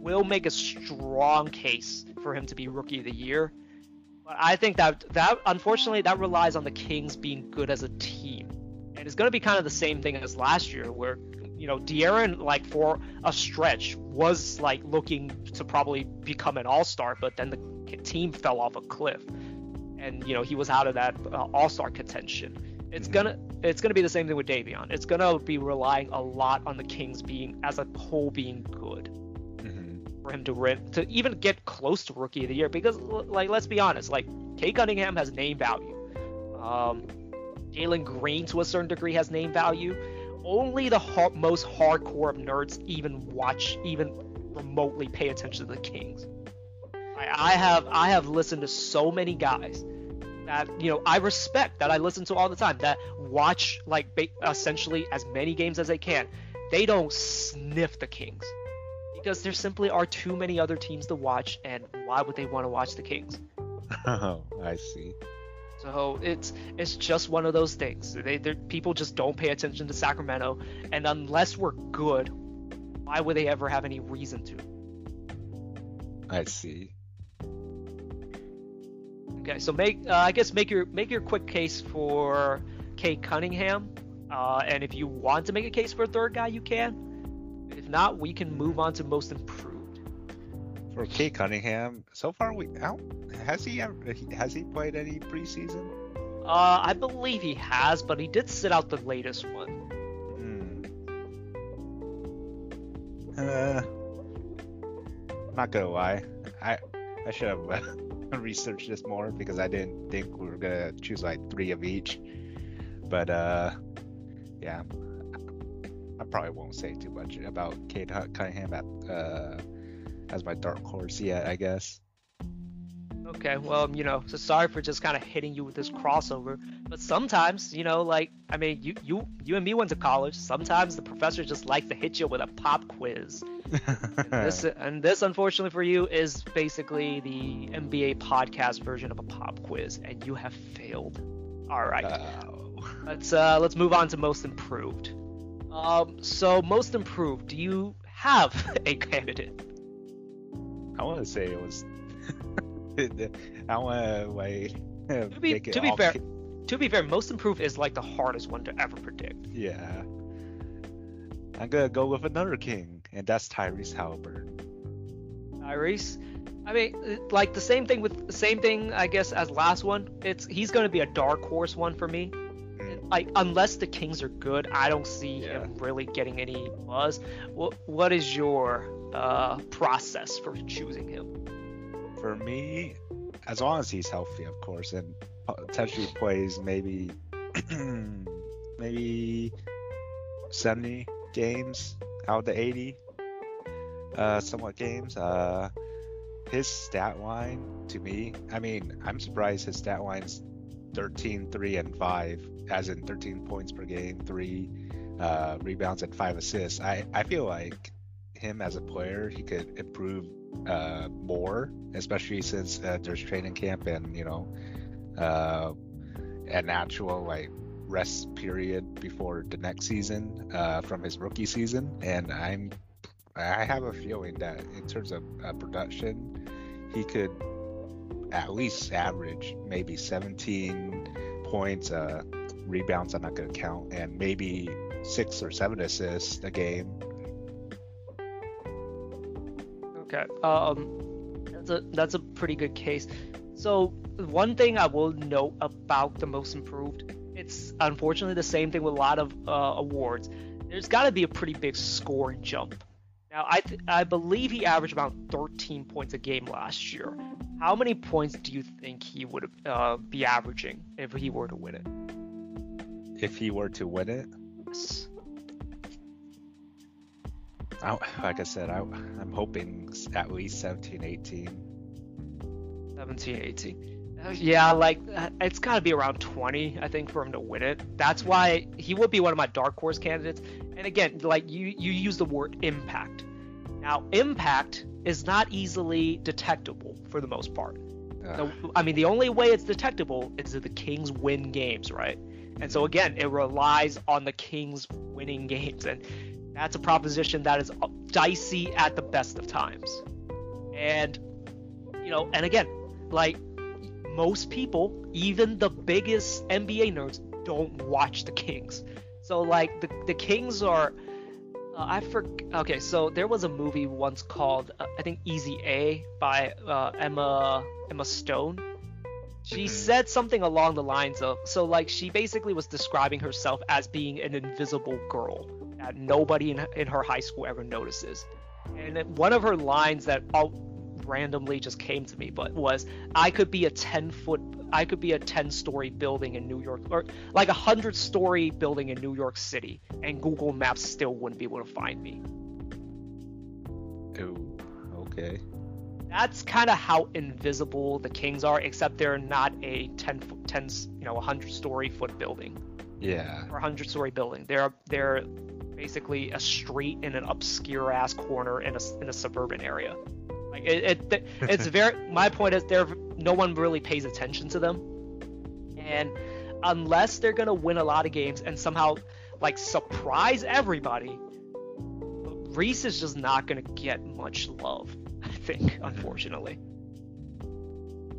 will make a strong case for him to be rookie of the year. But I think that that unfortunately that relies on the Kings being good as a team. And it's going to be kind of the same thing as last year where you know, De'Aaron like for a stretch was like looking to probably become an all-star, but then the team fell off a cliff. And you know, he was out of that uh, all-star contention. It's mm-hmm. gonna it's gonna be the same thing with Davion. It's gonna be relying a lot on the Kings being as a whole being good. For him to to even get close to Rookie of the Year. Because like let's be honest, like Cade Cunningham has name value. Um, Jalen Green to a certain degree has name value. Only the most hardcore of nerds even watch, even remotely pay attention to the Kings. I, I have I have listened to so many guys that you know I respect that I listen to all the time that watch like ba- essentially as many games as they can. They don't sniff the Kings because there simply are too many other teams to watch, and why would they want to watch the Kings? Oh, I see. So it's it's just one of those things. They people just don't pay attention to Sacramento, and unless we're good, why would they ever have any reason to? I see. Okay, so make uh, I guess make your make your quick case for Cade Cunningham, uh, and if you want to make a case for a third guy, you can. If not, we can move on to most improved. For Cade Cunningham, so far we out. has he ever has he played any preseason? Uh, I believe he has, but he did sit out the latest one. Hmm. Uh, not gonna lie, I I should have researched this more because I didn't think we were gonna choose like three of each. But uh, yeah, probably won't say too much about Cade Cunningham at, uh, as my dark horse yet. I guess. Okay, well, you know, so sorry for just kind of hitting you with this crossover, but sometimes, you know, like I mean, you you you and me went to college. Sometimes the professor just likes to hit you with a pop quiz. and, this, and this, unfortunately for you, is basically the NBA podcast version of a pop quiz, and you have failed. All right, oh. let's uh let's move on to most improved. Um, so most improved, do you have a candidate? I want to say it was I want to like to be, to be fair. To be fair, most improved is like the hardest one to ever predict. Yeah. I'm gonna go with another king, and that's Tyrese Haliburton. Tyrese, I mean, like the same thing with the same thing, I guess, as last one. It's he's gonna be a dark horse one for me. Like unless the Kings are good, I don't see yeah. him really getting any buzz. What what is your uh, process for choosing him? for me, as long as he's healthy, of course, and potentially plays maybe maybe 70 games out of the 80 uh, somewhat games. Uh, his stat line to me, I mean, I'm surprised his stat line's 13, 3, and 5, as in 13 points per game, 3 uh, rebounds, and 5 assists. I, I feel like him as a player, he could improve uh, more, especially since uh, there's training camp and you know uh, an actual like rest period before the next season uh, from his rookie season. And I'm I have a feeling that in terms of uh, production, he could at least average maybe 17 points, uh, rebounds. I'm not going to count, and maybe six or seven assists a game Okay. Um, that's a that's a pretty good case. So one thing I will note about the most improved, it's unfortunately the same thing with a lot of uh, awards. There's got to be a pretty big score jump. Now I th- I believe he averaged about 13 points a game last year. How many points do you think he would uh, be averaging if he were to win it? If he were to win it? I, like I said, I, I'm hoping at least 17, 18. 17, 18. Uh, yeah, like it's got to be around 20, I think, for him to win it. That's why he would be one of my dark horse candidates. And again, like you, you use the word impact. Now, impact is not easily detectable for the most part. Uh. I mean, the only way it's detectable is if the Kings win games, right? And so again, it relies on the Kings winning games. And that's a proposition that is dicey at the best of times. And, you know, and again, like most people, even the biggest NBA nerds, don't watch the Kings. So, like, the, the Kings are. Uh, I forget. Okay, so there was a movie once called, uh, I think, Easy A by uh, Emma Emma Stone. She mm-hmm. said something along the lines of, so like she basically was describing herself as being an invisible girl that nobody in, in her high school ever notices. And one of her lines that all randomly just came to me, but was I could be a 10 foot, I could be a 10 story building in New York, or like a 100 story building in New York City, and Google Maps still wouldn't be able to find me. Oh, okay. That's kind of how invisible the Kings are, except they're not a 10, 10 you know, 100 story foot building. Yeah. Or 100 story building. They're they're basically a street in an obscure ass corner in a in a suburban area. Like it, it it's very. my point is there. No one really pays attention to them, And unless they're gonna win a lot of games and somehow like surprise everybody, Reese is just not gonna get much love. Think, unfortunately.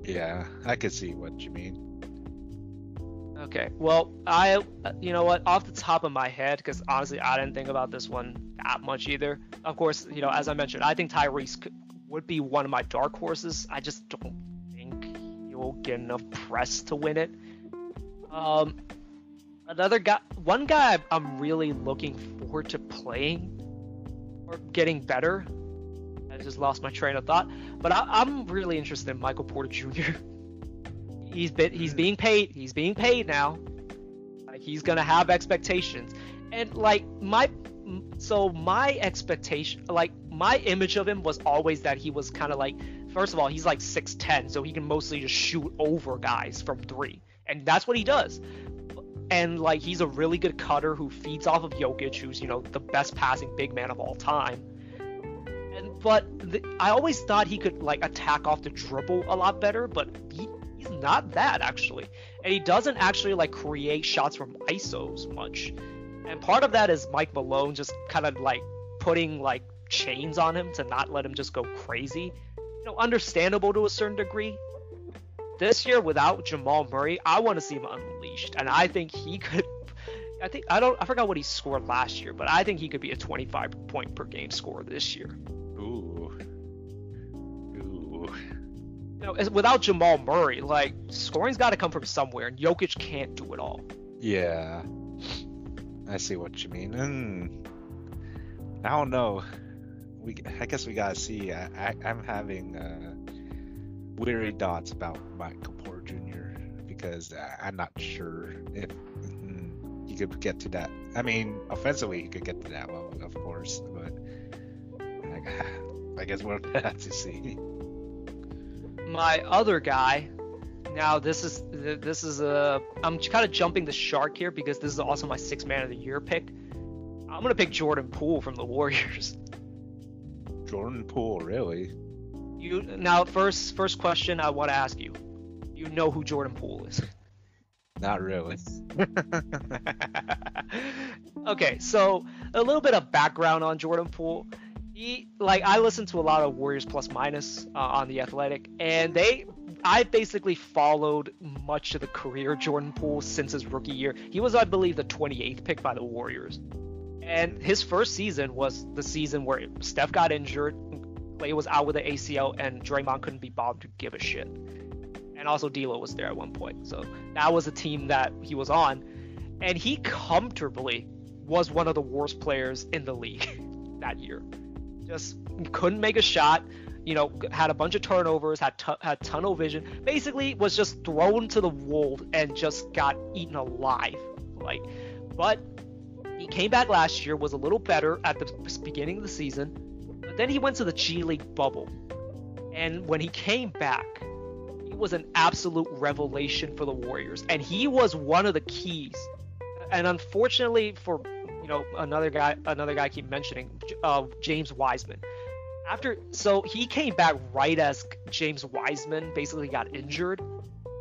Yeah, I could see what you mean. Okay, well, I, you know what, off the top of my head, because honestly, I didn't think about this one that much either. Of course, you know, as I mentioned, I think Tyrese could, would be one of my dark horses. I just don't think he'll get enough press to win it. Um, another guy, one guy I'm really looking forward to playing or getting better. I just lost my train of thought, but I, am really interested in Michael Porter Jr. he's been he's mm. being paid. He's being paid now. Like he's gonna have expectations, and like my so my expectation, like my image of him was always that he was kind of like, first of all, he's like 6'10, so he can mostly just shoot over guys from three, and that's what he does. And like he's a really good cutter who feeds off of Jokic, who's you know the best passing big man of all time. But the, I always thought he could like attack off the dribble a lot better, but he, he's not that actually, and he doesn't actually like create shots from isos much. And part of that is Mike Malone just kind of like putting like chains on him to not let him just go crazy. You know, understandable to a certain degree. This year without Jamal Murray, I want to see him unleashed, and I think he could. I think I don't. I forgot what he scored last year, but I think he could be a 25 point per game scorer this year. Ooh. Ooh. You know, without Jamal Murray, like scoring's got to come from somewhere, and Jokic can't do it all. Yeah. I see what you mean. Mm, I don't know we I guess we gotta see. I, am having uh, weary thoughts about Michael Porter Jr. because I, am not sure if mm, he could get to that. I mean, offensively he could get to that level, of course, but I, I guess we'll have to see. My other guy. Now this is this is a I'm kind of jumping the shark here because this is also my six man of the year pick. I'm gonna pick Jordan Poole from the Warriors. Jordan Poole, really? You now first first question I want to ask you. You know who Jordan Poole is? Not really. okay, so a little bit of background on Jordan Poole. He like I listen to a lot of Warriors plus minus uh, on the Athletic, and they I basically followed much of the career Jordan Poole since his rookie year. He was, I believe, the 28th pick by the Warriors. And his first season was the season where Steph got injured, Klay was out with the ACL, and Draymond couldn't be bothered to give a shit. And also D'Lo was there at one point, so that was the team that he was on, and he comfortably was one of the worst players in the league that year. Just couldn't make a shot. You know, had a bunch of turnovers, had t- had tunnel vision. Basically, was just thrown to the wolves and just got eaten alive. Like, but he came back last year, was a little better at the beginning of the season, but then he went to the G League bubble. And when he came back, he was an absolute revelation for the Warriors. And he was one of the keys. And unfortunately for you know another guy another guy I keep mentioning, uh, James Wiseman. After so he came back right as James Wiseman basically got injured,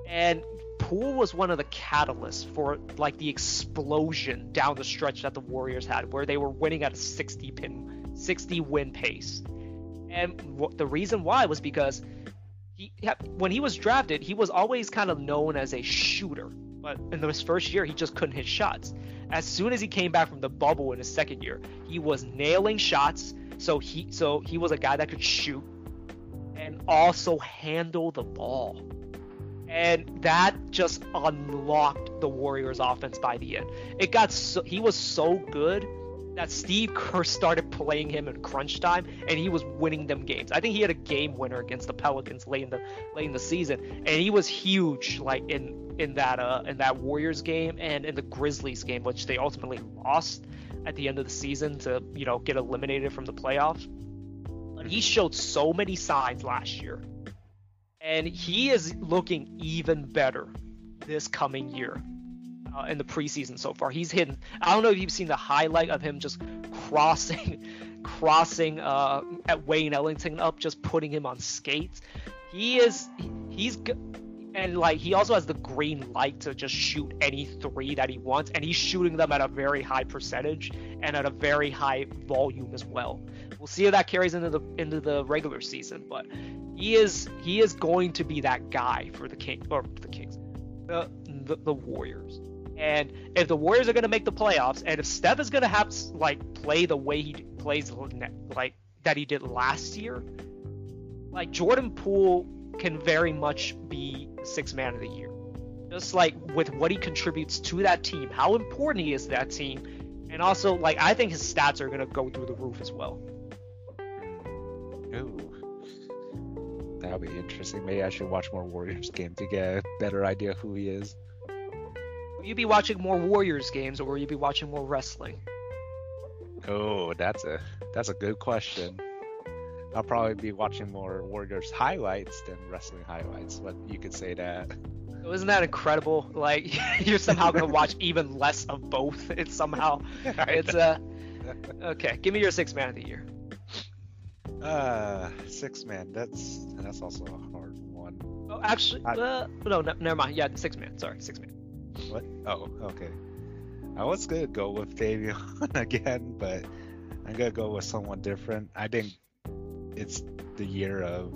and Poole was one of the catalysts for like the explosion down the stretch that the Warriors had, where they were winning at a 60 pin, 60 win pace. And w- the reason why was because he when he was drafted, he was always kind of known as a shooter, but in his first year, he just couldn't hit shots. As soon as he came back from the bubble in his second year, he was nailing shots. So he so he was a guy that could shoot and also handle the ball. And that just unlocked the Warriors offense by the end. It got so he was so good that Steve Kerr started playing him in crunch time and he was winning them games. I think he had a game winner against the Pelicans late in the late in the season and he was huge like in in that uh in that Warriors game and in the Grizzlies game which they ultimately lost at the end of the season to, you know, get eliminated from the playoffs. But he showed so many signs last year and he is looking even better this coming year uh, in the preseason so far. He's hitting. I don't know if you've seen the highlight of him just crossing, crossing uh, at Wayne Ellington up, just putting him on skates. He is. He's. And like he also has the green light to just shoot any three that he wants, and he's shooting them at a very high percentage and at a very high volume as well. We'll see if that carries into the into the regular season, but he is he is going to be that guy for the King or the Kings, the the, the Warriors. And if the Warriors are going to make the playoffs, and if Steph is going to have like play the way he plays like that he did last year, like Jordan Poole can very much be six man of the year. Just like with what he contributes to that team, how important he is to that team, and also like I think his stats are gonna go through the roof as well. Ooh. That'll be interesting. Maybe I should watch more Warriors game to get a better idea who he is. Will you be watching more Warriors games or will you be watching more wrestling? Oh, that's a that's a good question. I'll probably be watching more Warriors highlights than wrestling highlights, but you could say that. Isn't that incredible? Like you're somehow gonna watch even less of both. It's somehow it's uh okay. Give me your six man of the year. Uh, six man. That's that's also a hard one. Oh, actually, I, uh, no, no, never mind. Yeah, six man. Sorry, six man. What? Oh, okay. I was gonna go with Davion again, but I'm gonna go with someone different. I think it's the year of.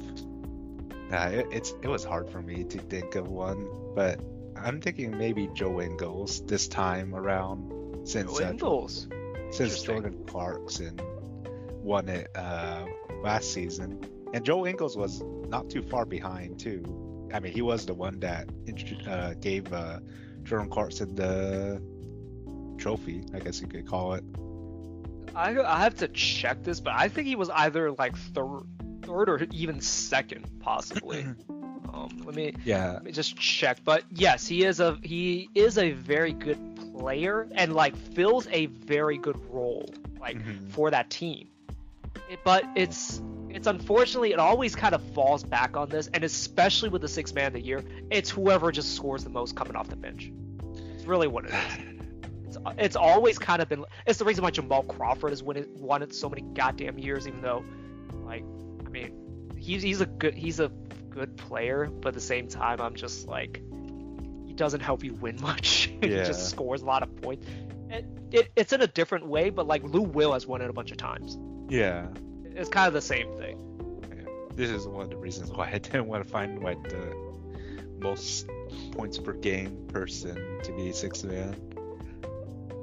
Uh, it, it's it was hard for me to think of one, but I'm thinking maybe Joe Ingles this time around since Joe Ingles. Uh, since Jordan Clarkson won it uh, last season, and Joe Ingles was not too far behind too. I mean, he was the one that uh, gave uh, Jordan Clarkson the trophy, I guess you could call it. I I have to check this, but I think he was either like third, third or even second, possibly. um, let me yeah, let me just check. But yes, he is a he is a very good player and like fills a very good role like mm-hmm. for that team. It, but it's it's unfortunately it always kind of falls back on this, and especially with the six man of the year, it's whoever just scores the most coming off the bench. It's really what it is. It's, it's always kind of been. It's the reason why Jamal Crawford has won it, won it so many goddamn years, even though, like, I mean, he's he's a good he's a good player, but at the same time, I'm just like, he doesn't help you win much. Yeah. he just scores a lot of points. It, it, it's in a different way, but like Lou Will has won it a bunch of times. Yeah. It's kind of the same thing. Yeah. This is one of the reasons why I didn't want to find like the most points per game person to be six man.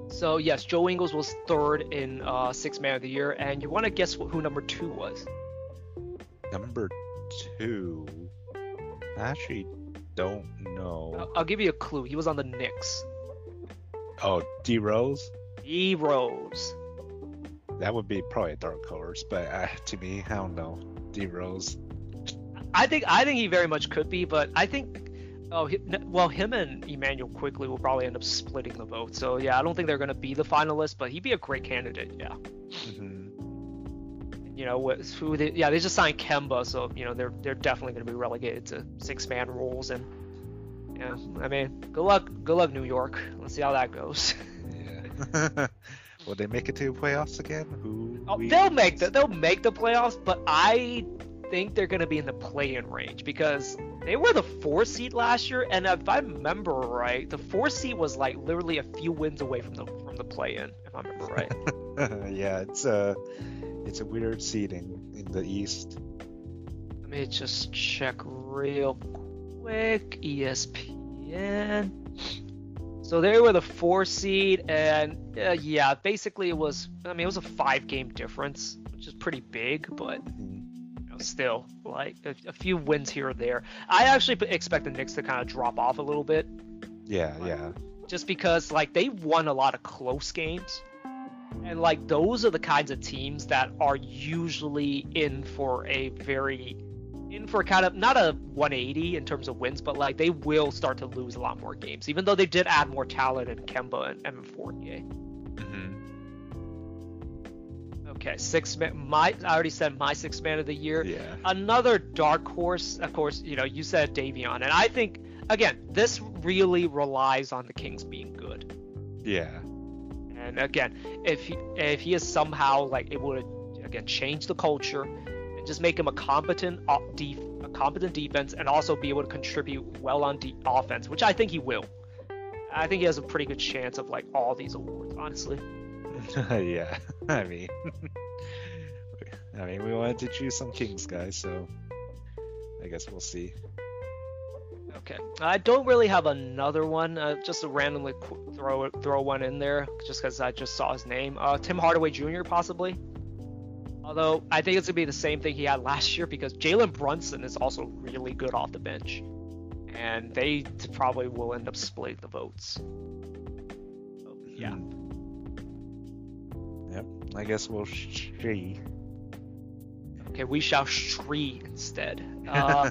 So yes, Joe Ingles was third in uh, six man of the year, and you want to guess who number two was? Number two, I actually don't know. I'll give you a clue. He was on the Knicks. Oh, D Rose. D Rose. That would be probably a dark horse, but uh, to me, I don't know. D Rose. I think I think he very much could be, but I think Oh, he, well, him and Immanuel Quickley will probably end up splitting the vote. So yeah, I don't think they're going to be the finalists, but he'd be a great candidate. Yeah. Mm-hmm. You know, who they, yeah, they just signed Kemba, so you know they're they're definitely going to be relegated to six man roles, and yeah, I mean, good luck, good luck, New York. Let's see how that goes. yeah. Will they make it to playoffs again? Who? Oh, they'll make the they'll make the playoffs, but I think they're going to be in the play-in range because they were the four seed last year, and if I remember right, the four seed was like literally a few wins away from the from the play-in, if I remember right. yeah, it's a it's a weird seeding in the East. Let me just check real quick. ESPN. So they were the four seed, and uh, yeah, basically it was. I mean, it was a five game difference, which is pretty big, but. Mm-hmm still like a, a, few wins here or there. I actually expect the Knicks to kind of drop off a little bit. Yeah, yeah. Just because like they won a lot of close games. And like those are the kinds of teams that are usually in for a very in for kind of not a 180 in terms of wins, but like they will start to lose a lot more games, even though they did add more talent in Kemba and Evan Fournier. Okay, six man. My I already said my six man of the year. Yeah. Another dark horse, of course. You know, you said Davion, and I think again this really relies on the Kings being good. Yeah. And again, if he if he is somehow like able to again change the culture and just make him a competent def- a competent defense and also be able to contribute well on de- offense, which I think he will. I think he has a pretty good chance of like all these awards, honestly. yeah, I mean, I mean, we wanted to choose some Kings guys, so I guess we'll see. Okay, I don't really have another one. Uh, just to randomly qu- throw throw one in there, just because I just saw his name. Uh, Tim Hardaway Jr. possibly. Although I think it's gonna be the same thing he had last year because Jalen Brunson is also really good off the bench, and they probably will end up splitting the votes. So, yeah. Hmm. I guess we'll see. Okay, we shall Shree instead. Uh,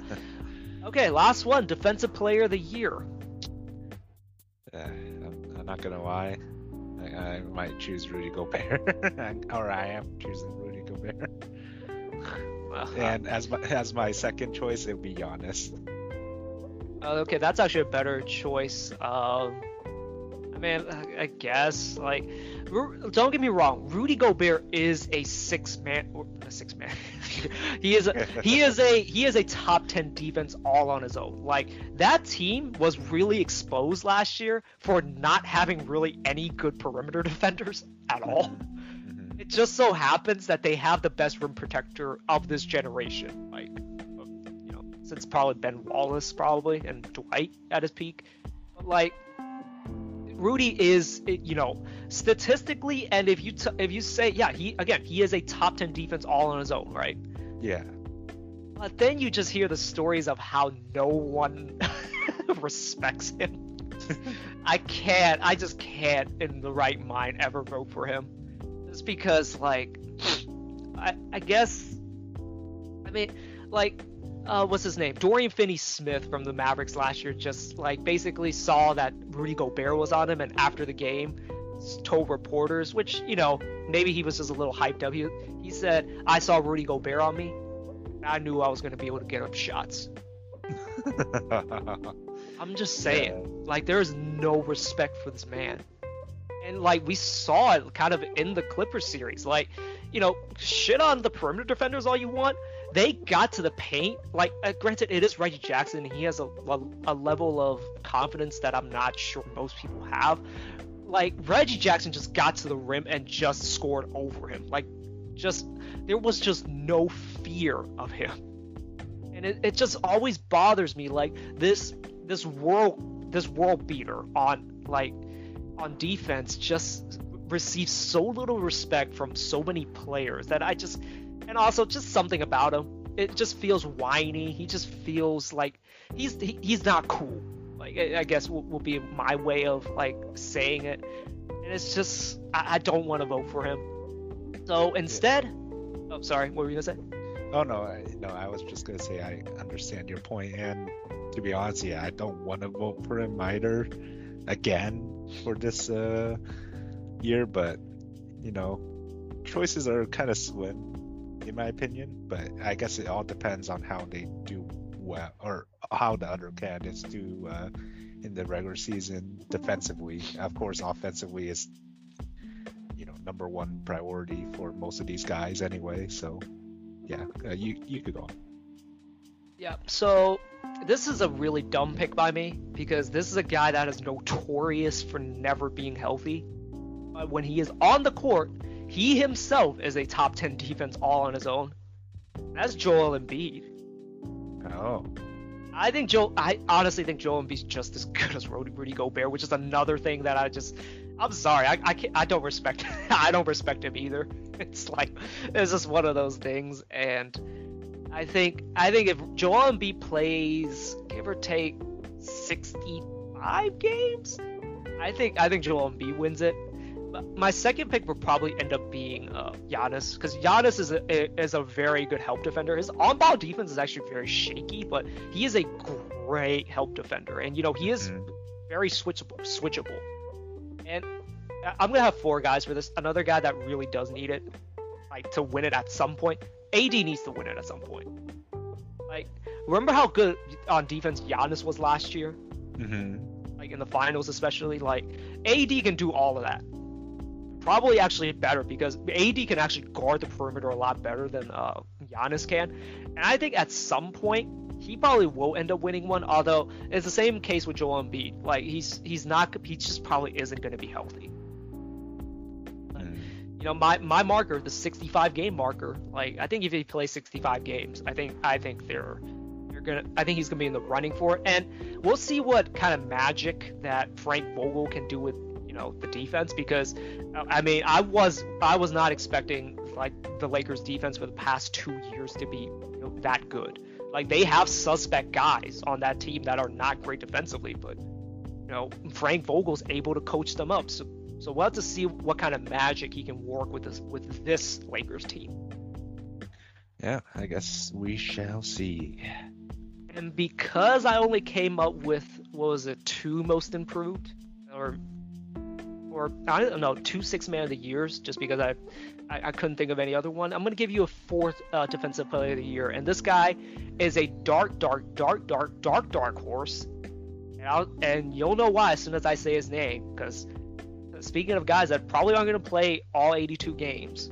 okay, last one, Defensive Player of the Year. Uh, I'm, I'm not gonna lie. I, I might choose Rudy Gobert, or I am choosing Rudy Gobert. Well, And as my as my second choice, it would be Giannis. uh, okay, that's actually a better choice. Um, I mean, I- guess like, don't get me wrong, Rudy Gobert is a six man or a six man. he is a, he is a he is a top ten defense all on his own. Like that team was really exposed last year for not having really any good perimeter defenders at all. Mhm. It just so happens that they have the best rim protector of this generation. Like, you know, since probably Ben Wallace, probably, and Dwight at his peak. But like, Rudy is, you know, statistically, and if you t- if you say, yeah, he again, he is a top ten defense all on his own, right? Yeah. But then you just hear the stories of how no one respects him. I can't. I just can't, in the right mind, ever vote for him. Just because, like, I, I guess, I mean, like, uh, what's his name? Dorian Finney-Smith from the Mavericks last year just like basically saw that Rudy Gobert was on him, and after the game, told reporters, which you know maybe he was just a little hyped up. He he said, "I saw Rudy Gobert on me. I knew I was going to be able to get up shots." I'm just saying, like, there is no respect for this man. And, like, we saw it kind of in the Clippers series. Like, you know, shit on the perimeter defenders all you want. They got to the paint. Like, uh, granted, it is Reggie Jackson. He has a, a, a level of confidence that I'm not sure most people have. Like, Reggie Jackson just got to the rim and just scored over him. Like, just, there was just no fear of him and it, it just always bothers me like this this world this world beater on like on defense just receives so little respect from so many players that I just and also just something about him. It just feels whiny. He just feels like he's he, he's not cool. Like I, I guess will, will be my way of like saying it. And it's just I, I don't want to vote for him. So instead oh sorry what were you gonna say? Oh no, I, no, I was just gonna say I understand your point, and to be honest, yeah, I don't want to vote for him either, again for this uh, year. But you know, choices are kind of slim, in my opinion. But I guess it all depends on how they do well, or how the other candidates do uh, in the regular season defensively. Of course, offensively is you know number one priority for most of these guys anyway. So yeah, uh, you you could go. on. Yeah, so this is a really dumb pick by me because this is a guy that is notorious for never being healthy. But when he is on the court, he himself is a top 10 defense all on his own. That's Joel Embiid. Oh, I think Joel, I honestly think Joel Embiid's just as good as Rudy, Gobert, which is another thing that I just, I'm sorry, I, I can't, I don't respect, I don't respect him either. It's like, it's just one of those things, and I think, I think if Joel Embiid plays, give or take, 65 games, I think, I think Joel Embiid wins it. My second pick would probably end up being uh, Giannis, because Giannis is a is a very good help defender. His on-ball defense is actually very shaky, but he is a great help defender, and you know he is Mhm. very switchable. Switchable, and I'm gonna have four guys for this. Another guy that really does need it, like to win it at some point. AD needs to win it at some point. Like, remember how good on defense Giannis was last year? mm-hmm. like in the finals especially like AD can do all of that probably actually better because AD can actually guard the perimeter a lot better than uh, Giannis can. And I think at some point he probably will end up winning one. Although it's the same case with Joel Embiid. Like he's he's not he just probably isn't going to be healthy. Mm. You know my my marker, the 65 game marker. Like I think if he plays 65 games, I think I think they're they're gonna I think he's gonna be in the running for it. And we'll see what kind of magic that Frank Vogel can do with know the defense because I mean I was I was not expecting like the Lakers defense for the past two years to be you know, that good. Like they have suspect guys on that team that are not great defensively, but you know Frank Vogel's able to coach them up. So so we'll have to see what kind of magic he can work with this with this Lakers team. Yeah, I guess we shall see. And because I only came up with what was it, two most improved, or or I don't know, two six man of the years, just because I, I, I couldn't think of any other one. I'm gonna give you a fourth uh, defensive player of the year, and this guy is a dark, dark, dark, dark, dark, dark horse. And, I'll, and you'll know why as soon as I say his name, because speaking of guys that probably aren't gonna play all 82 games,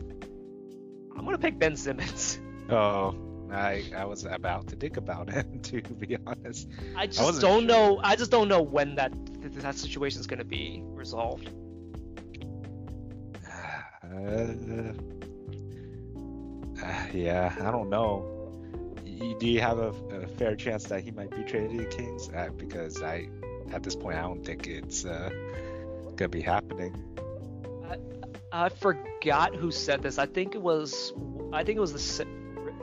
I'm gonna pick Ben Simmons. Oh, I I was about to think about him to be honest. I just wasn't don't sure. know. I just don't know when that that situation is gonna be resolved. Uh, uh, yeah, I don't know. Do you have a, a fair chance that he might be traded to the Kings? Uh, because I, at this point, I don't think it's uh, gonna be happening. I forgot who said this. I think it was. I think it was the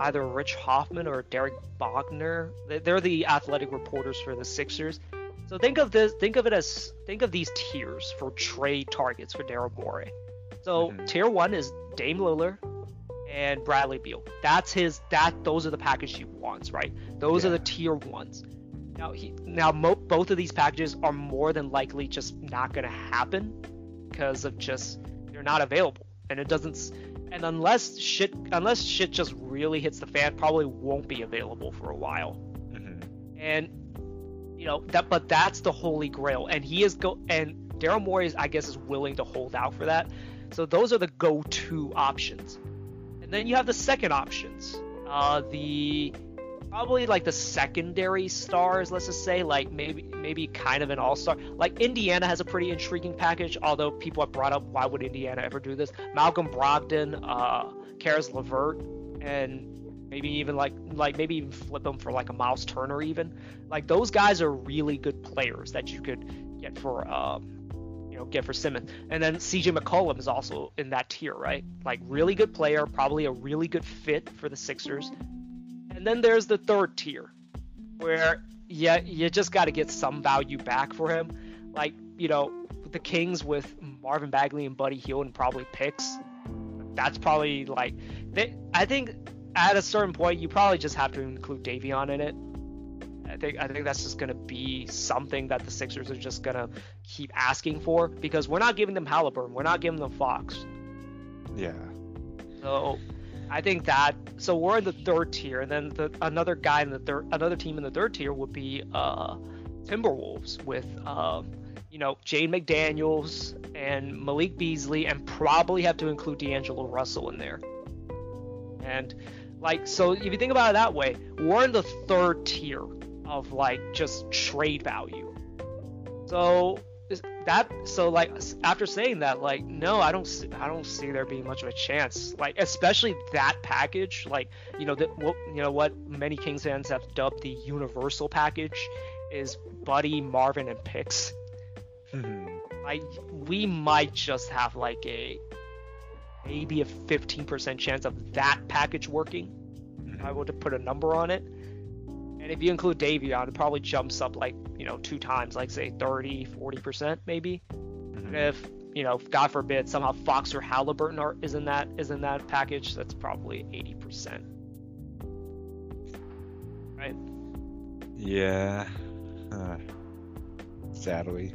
either Rich Hofmann or Derek Bodner. They- They're the athletic reporters for the Sixers. So think of this. Think of it as. Think of these tiers for trade targets for Daryl Morey. So Mhm. tier one is Dame Lillard and Bradley Beal. That's his. That those are the package he wants, right? Those are the tier ones. Now he now mo- both of these packages are more than likely just not going to happen because of just they're not available and it doesn't and unless shit unless shit just really hits the fan probably won't be available for a while Mhm. and you know that but that's the holy grail and he is go and Daryl Morey is I guess is willing to hold out for that so those are the go-to options. And then you have the second options. Uh the probably like the secondary stars let's just say like maybe maybe kind of an all-star. Like indiana has a pretty intriguing package although people have brought up why would indiana ever do this? Malcolm brogdon uh Caris LeVert and maybe even like like maybe even flip them for like a Myles Turner even. Like those guys are really good players that you could get for um know get for simmons and then cj mccollum is also in that tier right like really good player probably a really good fit for the sixers and then there's the third tier, where yeah, you just got to get some value back for him. Like you know, the Kings with Marvin Bagley and Buddy Hield and probably picks. That's probably like they. I think at a certain point you probably just have to include Davion in it. I think I think that's just gonna be something that the Sixers are just gonna keep asking for because we're not giving them Haliburton, we're not giving them Fox. Yeah. So I think that so we're in the third tier, and then the, another guy in the third, another team in the third tier would be uh, Timberwolves with um, you know Jaden McDaniels and Malik Beasley, and probably have to include D'Angelo Russell in there. And like so, if you think about it that way, we're in the third tier of like just trade value. So that so like after saying that like no i don't see, i don't see there being much of a chance like especially that package like you know that what you know what many kings fans have dubbed the universal package is buddy marvin and picks Mhm. like we might just have like a maybe a 15% chance of that package working if I were to put a number on it. And if you include Davion, it probably jumps up like, you know, two times, like say 30, 40% maybe. And Mhm. if, you know, God forbid somehow Fox or Haliburton are is in that is in that package, that's probably 80%. Right? Yeah. Uh, sadly,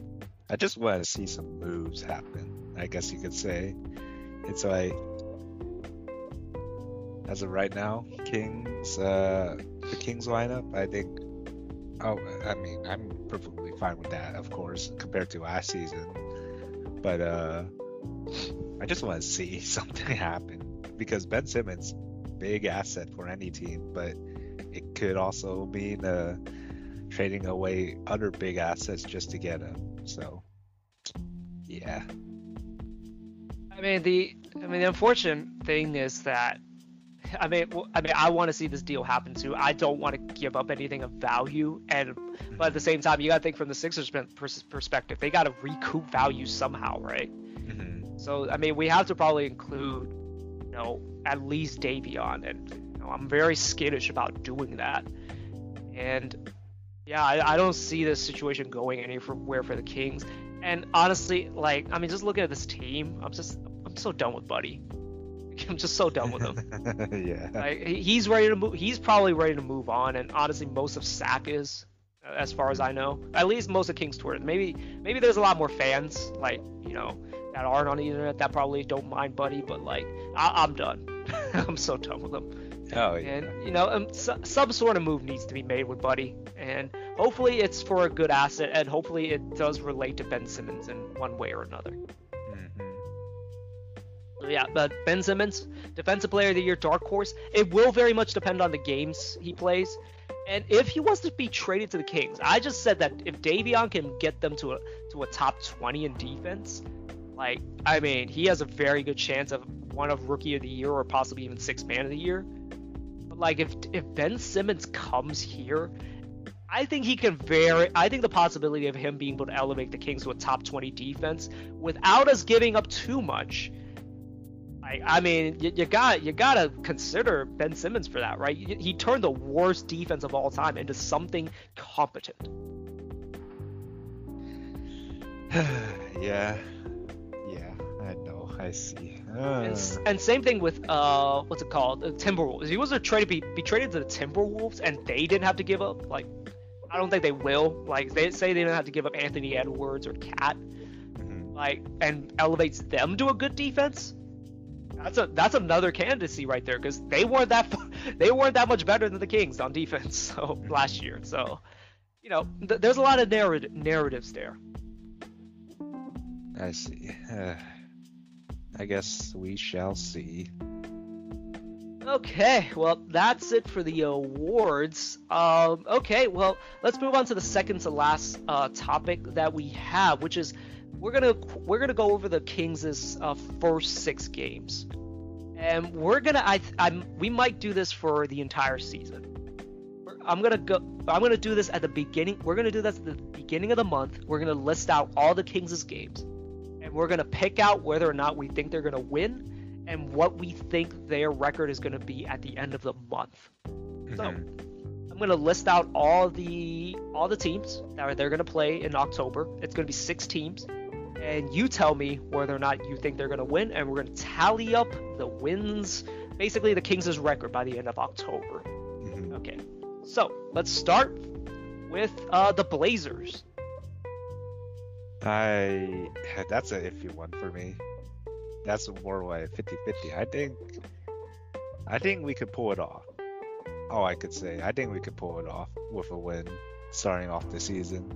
I just want to see some moves happen. I guess you could say. It's like, as of right now, Kings, uh, the Kings lineup. I think. Oh, I mean, I'm perfectly fine with that, of course, compared to last season. But uh, I just want to see something happen because Ben Simmons, big asset for any team, but it could also mean uh, trading away other big assets just to get him. So, yeah. I mean the I mean the unfortunate thing is that I mean I mean I want to see this deal happen too. I don't want to give up anything of value, and but at the same time you got to think from the Sixers perspective, they got to recoup value somehow, right? Mm-hmm. So I mean we have to probably include you know at least Davion, and you know, I'm very skittish about doing that, and yeah I, I don't see this situation going anywhere for the Kings. And honestly, like, I mean, just looking at this team, I'm just, I'm so done with Buddy. I'm just so done with him. yeah. Like, he's ready to move. He's probably ready to move on, and honestly, most of Sack is, uh, as far as I know. At least most of King's Tour. Maybe, maybe there's a lot more fans, like, you know, that aren't on the internet that probably don't mind Buddy, but like, I, am done. I'm so done with him. Oh yeah. And you know, um, so, some sort of move needs to be made with Buddy, and hopefully it's for a good asset, and hopefully it does relate to Ben Simmons in one way or another. Yeah, uh, but Ben Simmons, Defensive Player of the Year, dark horse. It will very much depend on the games he plays, and if he wants to be traded to the Kings. I just said that if Davion can get them to a to a top 20 in defense, like I mean, he has a very good chance of one of Rookie of the Year or possibly even Sixth Man of the Year. But like if if Ben Simmons comes here I think he can very. I think the possibility of him being able to elevate the Kings to a top 20 defense without us giving up too much. I, I mean, you, you got you gotta consider Ben Simmons for that, right? He turned the worst defense of all time into something competent. yeah, yeah, I know, I see. Uh. And, and, same thing with uh, what's it called, the Timberwolves. He was a trade be, be traded to the Timberwolves, and they didn't have to give up like I don't think they will. Like they say they don't have to give up Anthony Edwards or KAT, mm-hmm. like and elevates them to a good defense. That's a that's another candidacy right there because they weren't that they weren't that much better than the Kings on defense so last year. So you know th- there's a lot of narrative narratives there. I see. Uh, I guess we shall see. Okay, well, that's it for the awards. Um, okay, well, let's move on to the second to last uh, topic that we have, which is we're gonna we're gonna go over the Kings' uh, first six games, and we're gonna I I'm we might do this for the entire season. I'm gonna go. I'm gonna do this at the beginning. We're gonna do this at the beginning of the month. We're gonna list out all the Kings' games, and we're gonna pick out whether or not we think they're gonna win and what we think their record is going to be at the end of the month. Mm-hmm. So I'm going to list out all the all the teams that they're going to play in October. It's going to be six teams, and you tell me whether or not you think they're going to win, and we're going to tally up the wins, basically the Kings' record by the end of October. Mm-hmm. Okay, so let's start with uh, the Blazers. I that's an iffy one for me that's more like 50-50. I think I think we could pull it off. Oh, I could say I think we could pull it off with a win starting off the season.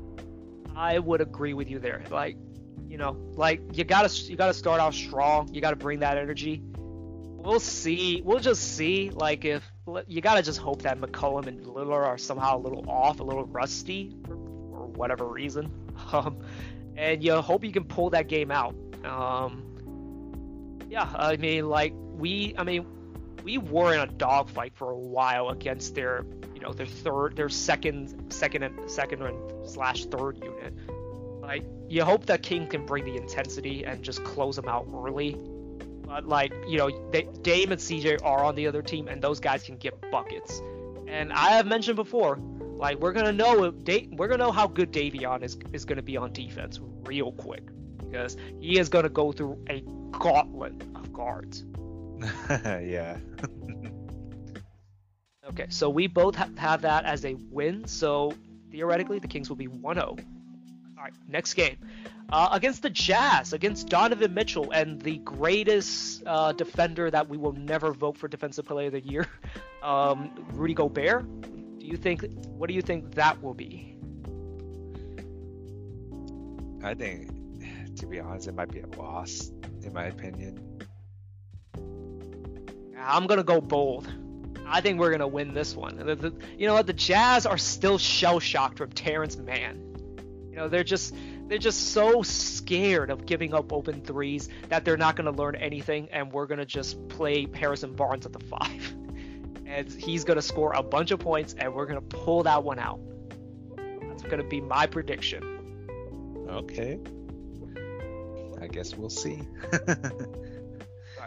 I would agree with you there. Like, you know, like you gotta you gotta start off strong. You gotta bring that energy. We'll see. We'll just see. Like if you gotta just hope that McCollum and Lillard are somehow a little off, a little rusty, for, for whatever reason. Um, and you hope you can pull that game out. Um, yeah, I mean, like we, I mean, we were in a dogfight for a while against their, you know, their third, their second, second and second and slash third unit. Like, you hope that King can bring the intensity and just close them out early. But like, you know, they, Dame and CJ are on the other team, and those guys can get buckets. And I have mentioned before, like we're gonna know if we're gonna know how good Davion is is gonna be on defense real quick because he is gonna go through a gauntlet of guards. yeah. okay, so we both ha- have that as a win. So theoretically, the Kings will be 1 0. All right, next game. Uh, against the Jazz, against Donovan Mitchell and the greatest uh, defender that we will never vote for Defensive Player of the Year, um, Rudy Gobert. Do you think? What do you think that will be? I think to be honest, it might be a loss, in my opinion. I'm gonna go bold. I think we're gonna win this one. You know what? The Jazz are still shell shocked from Terance Mann. Know, they're just they're just so scared of giving up open threes that they're not gonna learn anything, and we're gonna just play Harrison Barnes at the five, and he's gonna score a bunch of points, and we're gonna pull that one out. That's gonna be my prediction. Okay. I guess we'll see. All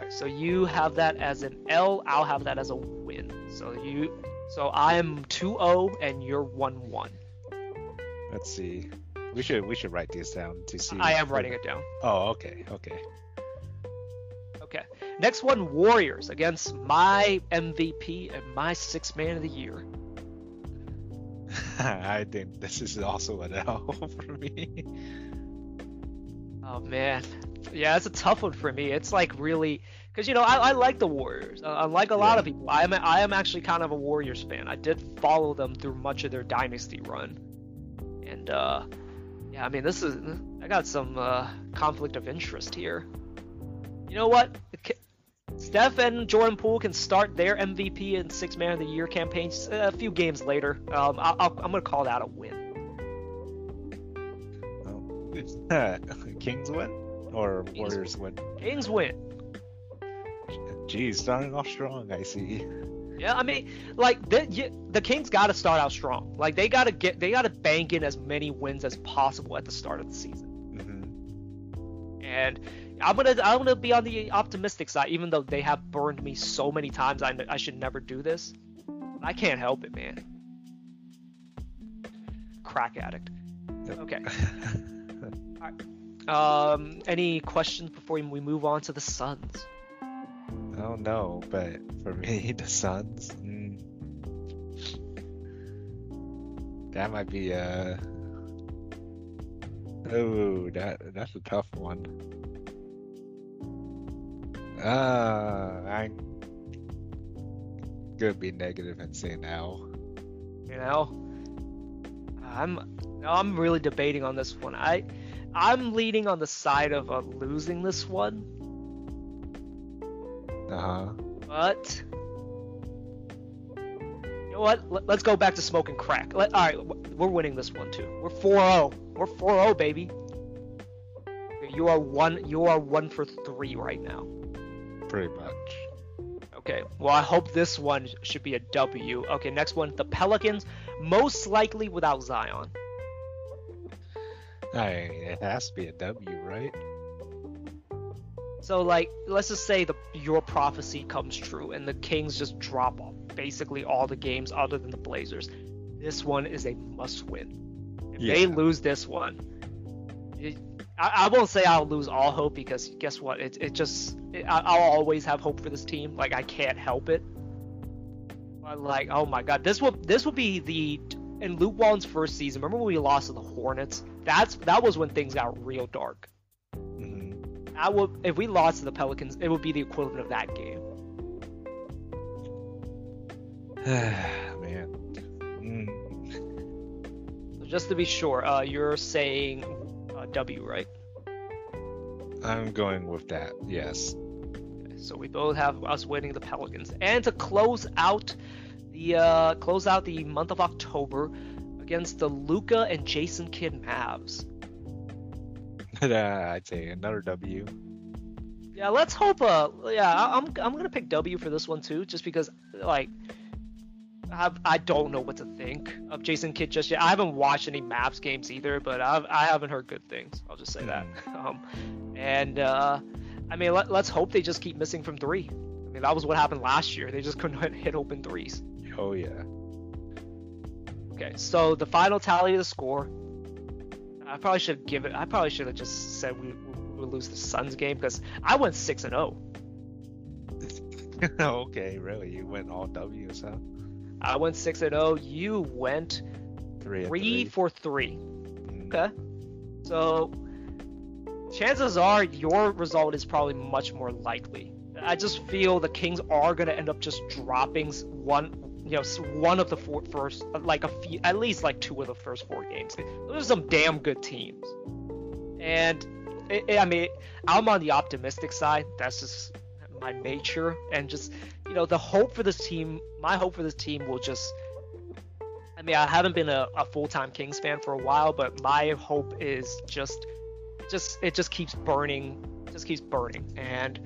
right, so you have that as an L. I'll have that as a win. So you, so I am 2-0 and you're 1-1. Let's see. We should we should write this down to see. I am writing it down. Oh, okay, okay. Okay. Next one, Warriors against my MVP and my sixth man of the year. I think this is also an L for me. Oh man, yeah, it's a tough one for me. It's like really, because you know I, I like the Warriors. Uh, unlike a lot Yeah. of people, I am I am actually kind of a Warriors fan. I did follow them through much of their dynasty run, and uh, yeah, I mean this is I got some uh, conflict of interest here. You know what? Steph and Jordan Poole can start their MVP and Six Man of the Year campaigns a few games later. Um, I, I'll, I'm gonna call that a win. Oh. Kings win or Warriors win? Kings win. Geez, starting off strong. I see. Yeah, I mean, like the you, the Kings got to start out strong. Like they got to get they got to bank in as many wins as possible at the start of the season. hmm And I'm gonna I'm gonna be on the optimistic side, even though they have burned me so many times. I I should never do this. I can't help it, man. Crack addict. Okay. Um, any questions before we move on to the Suns? I don't know, but for me, the Suns. Mm, that might be a. Oh, that that's a tough one. Uh, I'm gonna be negative and say no. You know, I'm I'm really debating on this one. I I'm leaning on the side of uh, losing this one, Uh huh. but you know what? Let, us go back to smoking crack. Let, all right, we're winning this one too. We're 4-0. We're 4-0, baby. You are one. You are one for three right now. Pretty much. Okay. Well, I hope this one should be a W. Okay. Next one, the Pelicans, most likely without Zion. I it has to be a W, right? So like, let's just say the your prophecy comes true and the Kings just drop off basically all the games other than the Blazers. This one is a must-win. If they lose this one, it, I, I won't say I'll lose all hope because guess what? It it just it, I, I'll always have hope for this team. Like I can't help it. But like, oh my God, this will this will be the in Luke Walton's first season. Remember when we lost to the Hornets? That's that was when things got real dark. That would if we lost to the Pelicans, it would be the equivalent of that game. Man. Mm. So just to be sure, uh, you're saying uh, W, right? I'm going with that. Yes. So we both have us winning the Pelicans, and to close out the uh, close out the month of October against the Luka and Jason Kidd Mavs. I'd say another W. Yeah, let's hope. Uh, yeah, I'm I'm gonna pick W for this one too, just because like. I, I don't know what to think of Jason Kidd just yet. I haven't watched any Mavs games either, but I've, I haven't heard good things. I'll just say that. Um, and uh, I mean, let, let's hope they just keep missing from three. I mean, that was what happened last year. They just couldn't hit open threes. Oh yeah. Okay, so the final tally of the score. I probably should give it. I probably should have just said we, we would lose the Suns game because I went six and oh. zero. okay, really? You went all W's, huh? I went six and zero. You went three, three, for three. Mm. Okay. So chances are your result is probably much more likely. I just feel the Kings are going to end up just dropping one, you know, one of the four first, like a few, at least like two of the first four games. Those are some damn good teams. And it, it, I mean, I'm on the optimistic side. That's just my nature, and just you know, the hope for this team. My hope for this team will just. I mean, I haven't been a, a full-time Kings fan for a while, but my hope is just, just it just keeps burning, just keeps burning, and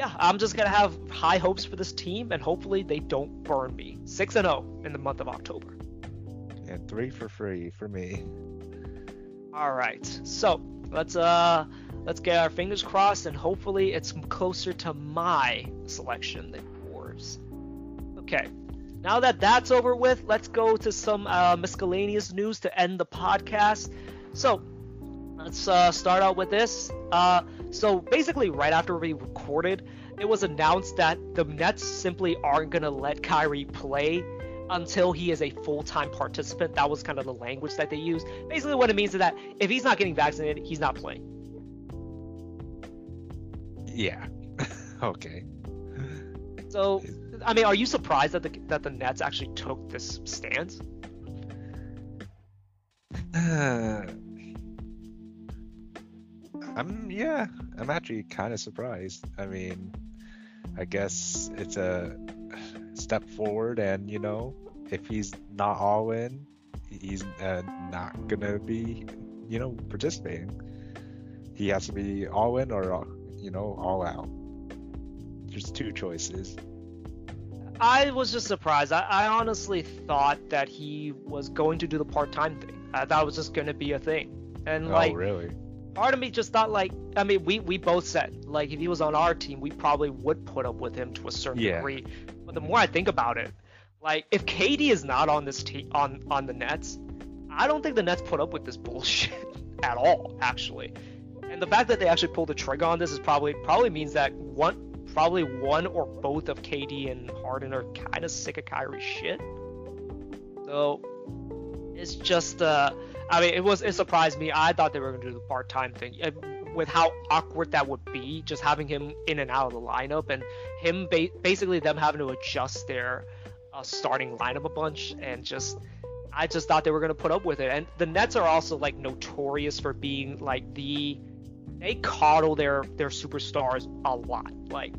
yeah, I'm just gonna have high hopes for this team, and hopefully they don't burn me. Six and zero in the month of October. And three for free for me. All right, so let's uh let's get our fingers crossed, and hopefully it's closer to my selection than yours. Okay, now that that's over with, let's go to some uh, miscellaneous news to end the podcast. So let's uh, start out with this. Uh, so basically, right after we recorded, it was announced that the Nets simply aren't gonna let Kyrie play until he is a full-time participant. That was kind of the language that they used. Basically, what it means is that if he's not getting vaccinated, he's not playing. Yeah. okay. So, I mean, are you surprised that the that the Nets actually took this stance? Uh, I'm yeah. I'm actually kind of surprised. I mean, I guess it's a step forward, and you know, if he's not all in, he's uh, not gonna be, you know, participating. He has to be all in or you know all out. There's two choices. I was just surprised. I, I honestly thought that he was going to do the part-time thing. I thought it was just going to be a thing. And oh, like, really? Part of me just thought like, I mean, we we both said like if he was on our team, we probably would put up with him to a certain Yeah. degree. But the more I think about it, like if KD is not on this team on on the Nets, I don't think the Nets put up with this bullshit at all, actually. And the fact that they actually pulled the trigger on this is probably probably means that one probably one or both of KD and Harden are kind of sick of Kyrie shit. So it's just uh I mean it was it surprised me. I thought they were going to do the part-time thing. Uh, With how awkward that would be, just having him in and out of the lineup, and him ba- basically them having to adjust their uh, starting lineup a bunch, and just I just thought they were gonna put up with it. And the Nets are also like notorious for being like the they coddle their their superstars a lot. Like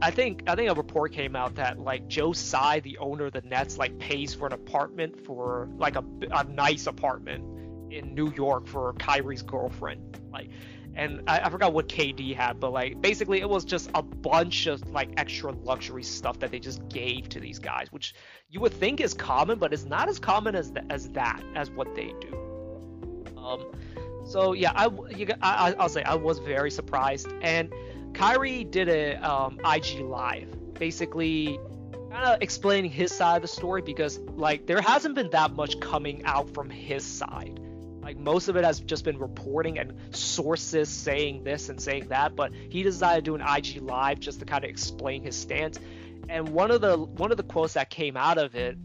I, think I think a report came out that like Joe Tsai, the owner of the Nets, like pays for an apartment for like a, a nice apartment in New York for Kyrie's girlfriend. Like and I, I forgot what KD had, but like basically it was just a bunch of like extra luxury stuff that they just gave to these guys, which you would think is common, but it's not as common as as that as what they do. Um, so yeah, I, you, I I'll say I was very surprised, and Kyrie did a um, IG live, basically kind of explaining his side of the story because like there hasn't been that much coming out from his side. Like most of it has just been reporting and sources saying this and saying that, but he decided to do an IG live just to kind of explain his stance. And one of the one of the quotes that came out of it,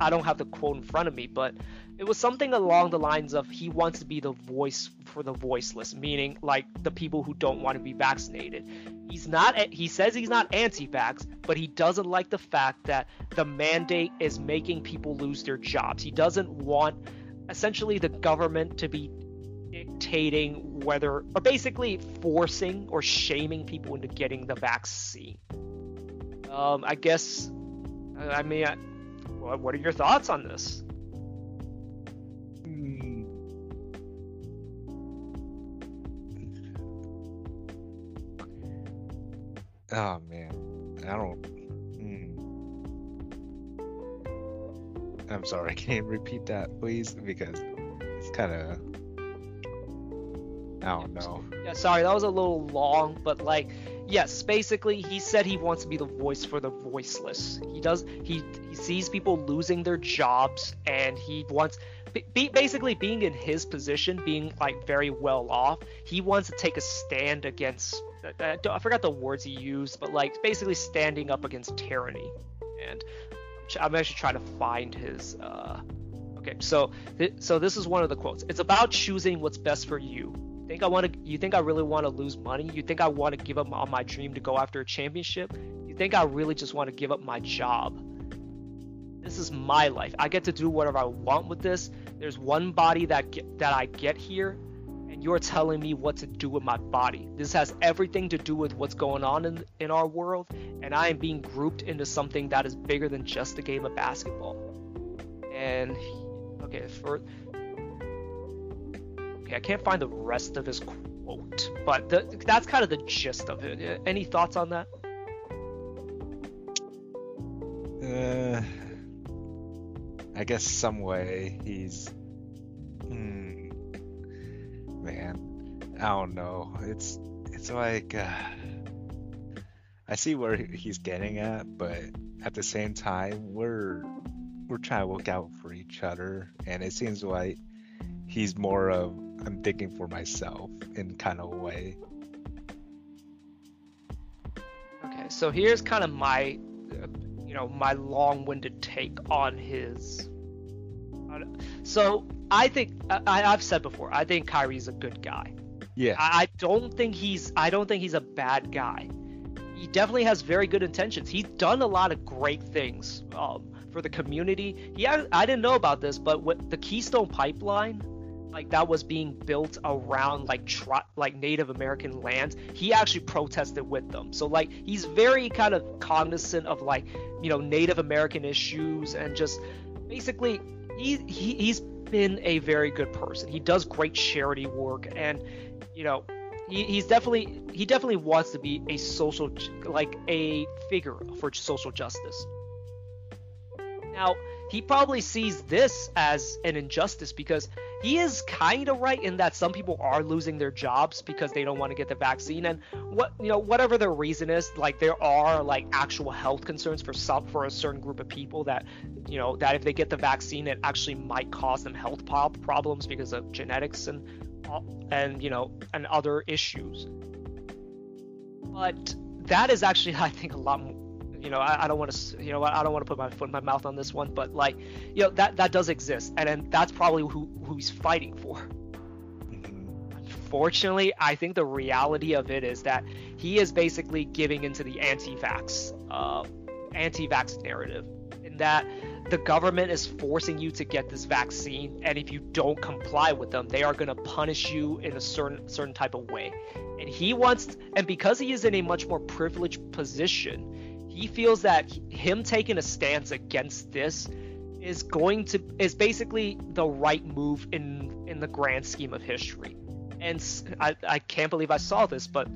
I don't have the quote in front of me, but it was something along the lines of he wants to be the voice for the voiceless, meaning like the people who don't want to be vaccinated. He's not he says he's not anti-vax, but he doesn't like the fact that the mandate is making people lose their jobs. He doesn't want essentially the government to be dictating whether or basically forcing or shaming people into getting the vaccine. Um, I guess I mean, I, what what are your thoughts on this? Oh man, I don't. hmm. I'm sorry. Can you repeat that, please? Because it's kind of. I don't know. Yeah, sorry, that was a little long, but like, yes, basically, he said he wants to be the voice for the voiceless. He does. He he sees people losing their jobs, and he wants. Be, basically, being in his position, being like very well off, he wants to take a stand against. I, I forgot the words he used, but like basically standing up against tyranny. And I'm actually trying to find his. Uh, okay, so th- so this is one of the quotes. It's about choosing what's best for you think I want to you think I really want to lose money? You think I want to give up on my dream to go after a championship? You think I really just want to give up my job? This is my life. I get to do whatever I want with this. There's one body that get, that I get here and you're telling me what to do with my body. This has everything to do with what's going on in, in our world, and I am being grouped into something that is bigger than just a game of basketball. And okay, for okay, I can't find the rest of his quote, but the, that's kind of the gist of it. Any thoughts on that? Uh, I guess some way he's. Man, I don't know. It's it's like uh, I see where he's getting at, but at the same time, we're we're trying to look out for each other, and it seems like he's more of I'm thinking for myself in kind of a way. Okay, so here's kind of my you know my long-winded take on his. So I think I, I've said before I think Kyrie's a good guy. Yeah. I, I don't think he's I don't think he's a bad guy. He definitely has very good intentions. He's done a lot of great things um, for the community. He I didn't know about this, but with the Keystone Pipeline like that was being built around like tri- like Native American lands, he actually protested with them. So like he's very kind of cognizant of like you know Native American issues and just basically he, he he's been a very good person. He does great charity work and you know he, he's definitely he definitely wants to be a social like a figure for social justice. Now he probably sees this as an injustice because he is kind of right in that some people are losing their jobs because they don't want to get the vaccine. And what you know whatever the reason is like there are like actual health concerns for some for a certain group of people that you know that if they get the vaccine it actually might cause them health problems because of genetics and uh, and you know and other issues. But that is actually i think a lot more you know, I, I don't want to, you know, I don't want to put my foot in my mouth on this one, but like, you know, that that does exist, and, and that's probably who who he's fighting for. Mm-hmm. Unfortunately, I think the reality of it is that he is basically giving into the anti-vax, uh, anti-vax narrative, in that the government is forcing you to get this vaccine, and if you don't comply with them, they are going to punish you in a certain certain type of way. And he wants, and because he is in a much more privileged position, he feels that him taking a stance against this is going to is basically the right move in in the grand scheme of history. And I, I can't believe I saw this, but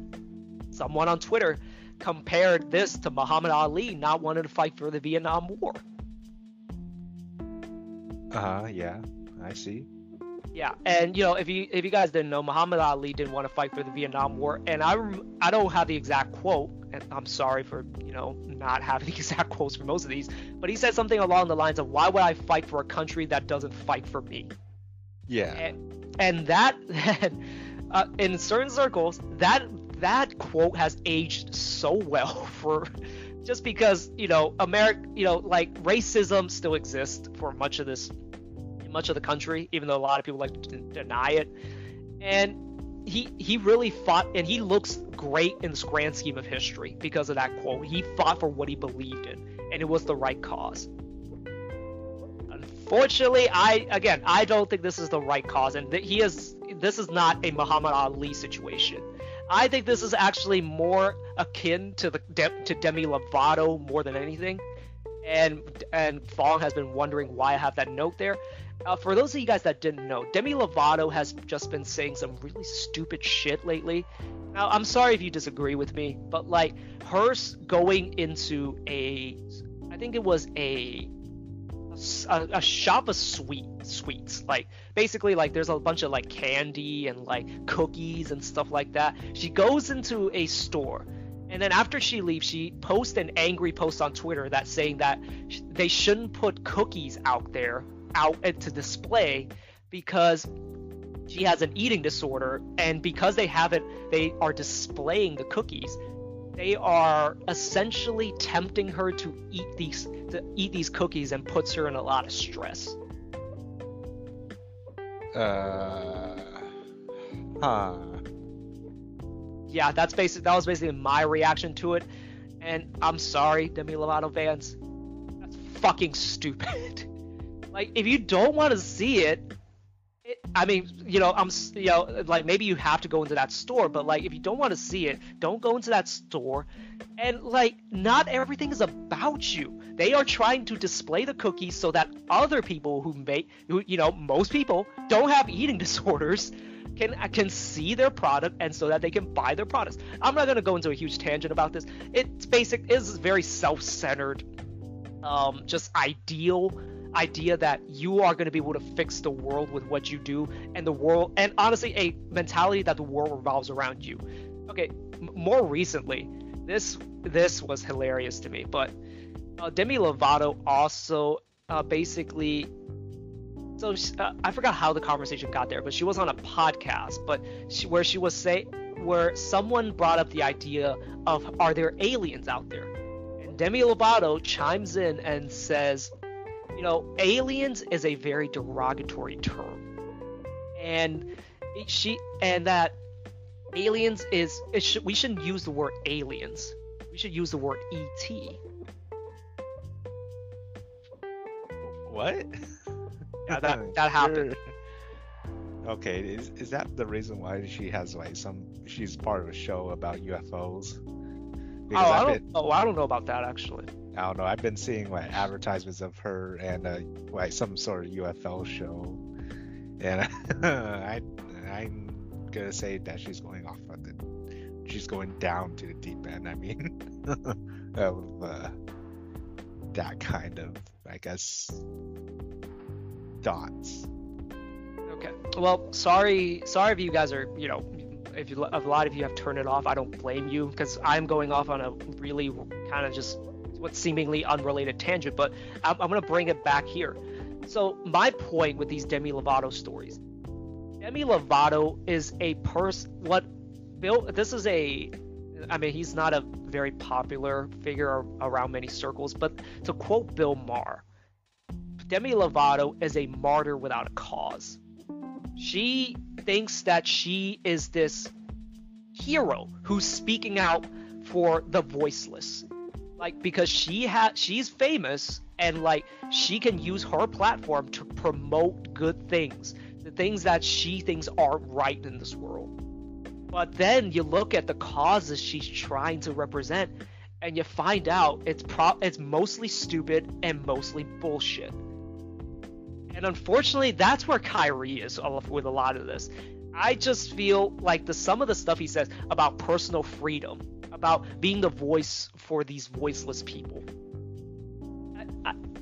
someone on Twitter compared this to Muhammad Ali not wanting to fight for the Vietnam War. Uh. Yeah, I see. Yeah, and you know, if you if you guys didn't know, Muhammad Ali didn't want to fight for the Vietnam War, and I I don't have the exact quote, and I'm sorry for you know not having the exact quotes for most of these, but he said something along the lines of, "Why would I fight for a country that doesn't fight for me?" Yeah. And, and that, uh, in certain circles, that that quote has aged so well for just because you know America, you know, like racism still exists for much of this much of the country, even though a lot of people like to deny it. And he he really fought, and he looks great in this grand scheme of history because of that quote. He fought for what he believed in, and it was the right cause. Unfortunately, I again I don't think this is the right cause, and that he is this is not a Muhammad Ali situation. I think this is actually more akin to the to Demi Lovato more than anything. And and Fong has been wondering why I have that note there. Uh, for those of you guys that didn't know, Demi Lovato has just been saying some really stupid shit lately. Now, I'm sorry if you disagree with me, but like her going into a, I think it was a, a, a shop of sweet sweets. Like basically, like there's a bunch of like candy and like cookies and stuff like that. She goes into a store. And then after she leaves, she posts an angry post on Twitter that saying that they shouldn't put cookies out there out and to display because she has an eating disorder and because they have it they are displaying the cookies they are essentially tempting her to eat these to eat these cookies and puts her in a lot of stress. Uh huh. Yeah that's basically that was basically my reaction to it and i'm sorry demi lovato fans. That's fucking stupid Like, if you don't want to see it, it, I mean, you know, I'm, you know, like maybe you have to go into that store, but like if you don't want to see it, don't go into that store. And like, not everything is about you. They are trying to display the cookies so that other people who make, who you know, most people don't have eating disorders, can can see their product and so that they can buy their products. I'm not gonna go into a huge tangent about this. It's basic. It's very self-centered, um, just ideal idea that you are going to be able to fix the world with what you do and the world and honestly a mentality that the world revolves around you. Okay m- more recently this this was hilarious to me but uh, demi lovato also uh, basically so she, uh, i forgot how the conversation got there but she was on a podcast but she, where she was say where someone brought up the idea of are there aliens out there? And demi lovato chimes in and says you know, aliens is a very derogatory term, and she and that aliens is sh- we shouldn't use the word aliens. We should use the word ET. What? Yeah, that that happened. Okay, is is that the reason why she has like some? She's part of a show about UFOs. Because oh, I don't. Been, oh, I don't know about that actually. I don't know. I've been seeing like advertisements of her and uh, like some sort of UFO show, and I I'm gonna say that she's going off of the She's going down to the deep end. I mean, of uh, that kind of I guess dots. Okay. Well, sorry, sorry if you guys are you know if you, a lot of you have turned it off, I don't blame you because I'm going off on a really kind of just what seemingly unrelated tangent, but I'm, I'm going to bring it back here. So my point with these Demi Lovato stories, Demi Lovato is a person. What Bill? This is a. I mean, he's not a very popular figure around many circles, but to quote Bill Maher, Demi Lovato is a martyr without a cause. She thinks that she is this hero who's speaking out for the voiceless like because she has she's famous and like she can use her platform to promote good things the things that she thinks are right in this world. But then you look at the causes she's trying to represent and you find out it's pro it's mostly stupid and mostly bullshit. And unfortunately that's where Kyrie is with a lot of this. I just feel like the some of the stuff he says about personal freedom about being the voice for these voiceless people.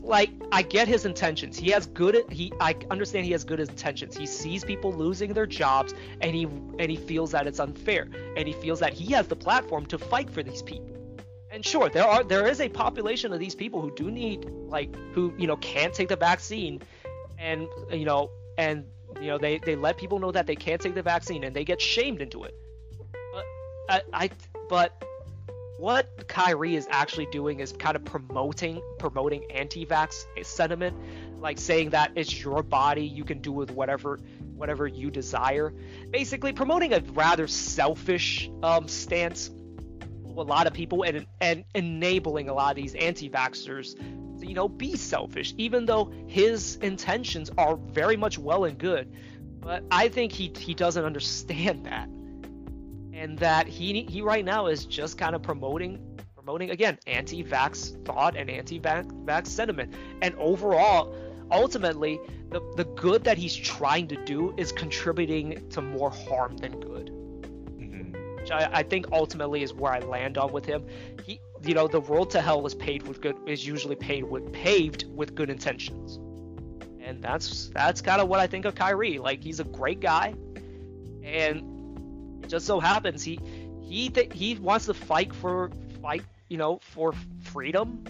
Like I get his intentions. He has good he I understand he has good intentions. He sees people losing their jobs and he and he feels that it's unfair and he feels that he has the platform to fight for these people. And sure, there are there is a population of these people who do need like who, you know, can't take the vaccine and you know and you know they they let people know that they can't take the vaccine and they get shamed into it. But I, I but what Kyrie is actually doing is kind of promoting promoting anti-vax sentiment, like saying that it's your body, you can do with whatever whatever you desire. Basically, promoting a rather selfish um, stance. A lot of people and and enabling a lot of these anti-vaxxers to you know be selfish, even though his intentions are very much well and good. But I think he he doesn't understand that and that he he right now is just kind of promoting promoting again anti-vax thought and anti-vax sentiment. And overall ultimately the the good that he's trying to do is contributing to more harm than good. Mm-hmm. which I, I think ultimately is where I land on with him. He you know the road to hell is paved with good is usually paved with paved with good intentions. And that's that's kind of what I think of Kyrie. Like he's a great guy. And just so happens he he th- he wants to fight for fight you know for freedom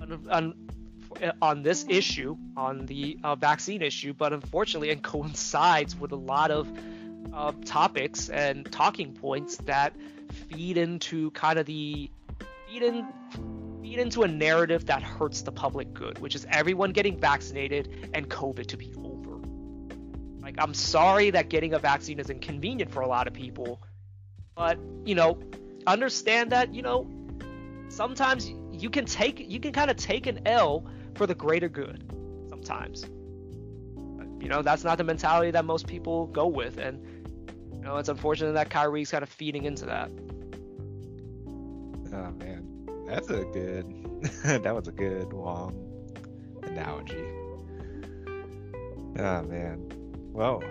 on, on, on this issue on the uh, vaccine issue but unfortunately it coincides with a lot of uh, topics and talking points that feed into kind of the feed in feed into a narrative that hurts the public good which is everyone getting vaccinated and covid to be over like, I'm sorry that getting a vaccine is inconvenient for a lot of people, but you know, understand that you know sometimes you can take you can kind of take an L for the greater good. Sometimes, you know that's not the mentality that most people go with, and you know it's unfortunate that Kyrie's kind of feeding into that. Oh man, that's a good. that was a good long analogy. Oh man. Well,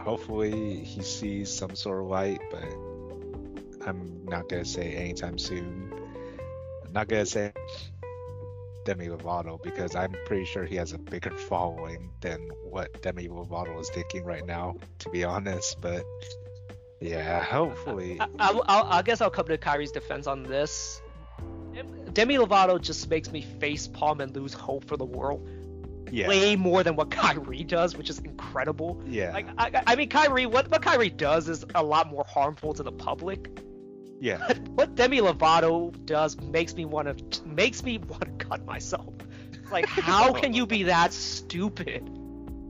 hopefully he sees some sort of light, but I'm not gonna say anytime soon. I'm not gonna say Demi Lovato because I'm pretty sure he has a bigger following than what Demi Lovato is thinking right now, to be honest. But yeah, hopefully. I, I, I, I guess I'll come to Kyrie's defense on this. Demi Lovato just makes me face palm and lose hope for the world. Yeah. Way more than what Kyrie does, which is incredible. Yeah. Like I, I mean, Kyrie, what what Kyrie does is a lot more harmful to the public. Yeah. But what Demi Lovato does makes me want to makes me want to cut myself. Like, how can you be that stupid?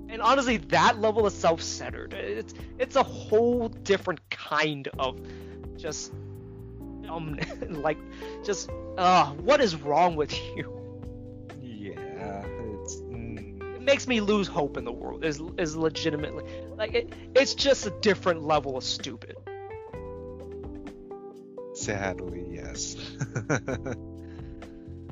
And honestly, that level of self-centered, it's it's a whole different kind of just um like just uh what is wrong with you? Yeah. Makes me lose hope in the world. Is is legitimately like it, it's just a different level of stupid. sadly, yes.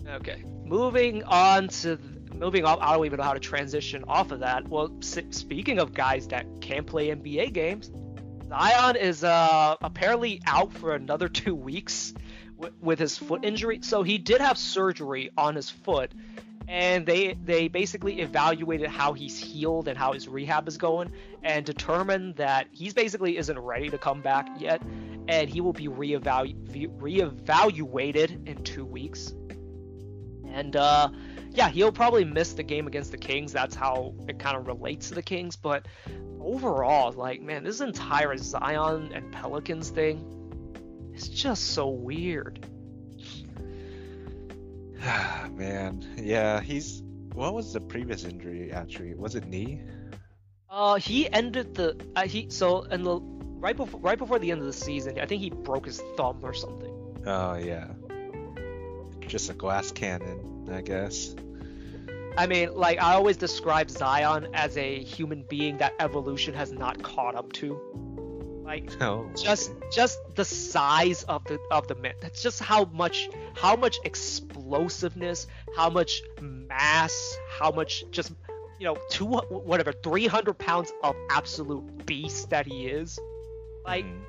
Okay, moving on to moving off. I don't even know how to transition off of that. Well, s- speaking of guys that can't play NBA games, Zion is uh, apparently out for another two weeks with his foot injury. So he did have surgery on his foot, and they they basically evaluated how he's healed and how his rehab is going, and determined that he's basically isn't ready to come back yet, and he will be reevalu- reevaluated in two weeks. And uh, yeah, he'll probably miss the game against the Kings. That's how it kind of relates to the Kings. But overall, like, man, this entire Zion and Pelicans thing is just so weird. Man, yeah, he's. What was the previous injury? Actually, was it knee? Uh, he ended the uh, he so in the right before right before the end of the season, I think he broke his thumb or something. Oh yeah. Just a glass cannon, I guess. I mean, like I always describe Zion as a human being that evolution has not caught up to. Like Oh. just okay. just the size of the of the man that's just how much how much explosiveness how much mass how much just you know two whatever 300 pounds of absolute beast that he is like Mhm.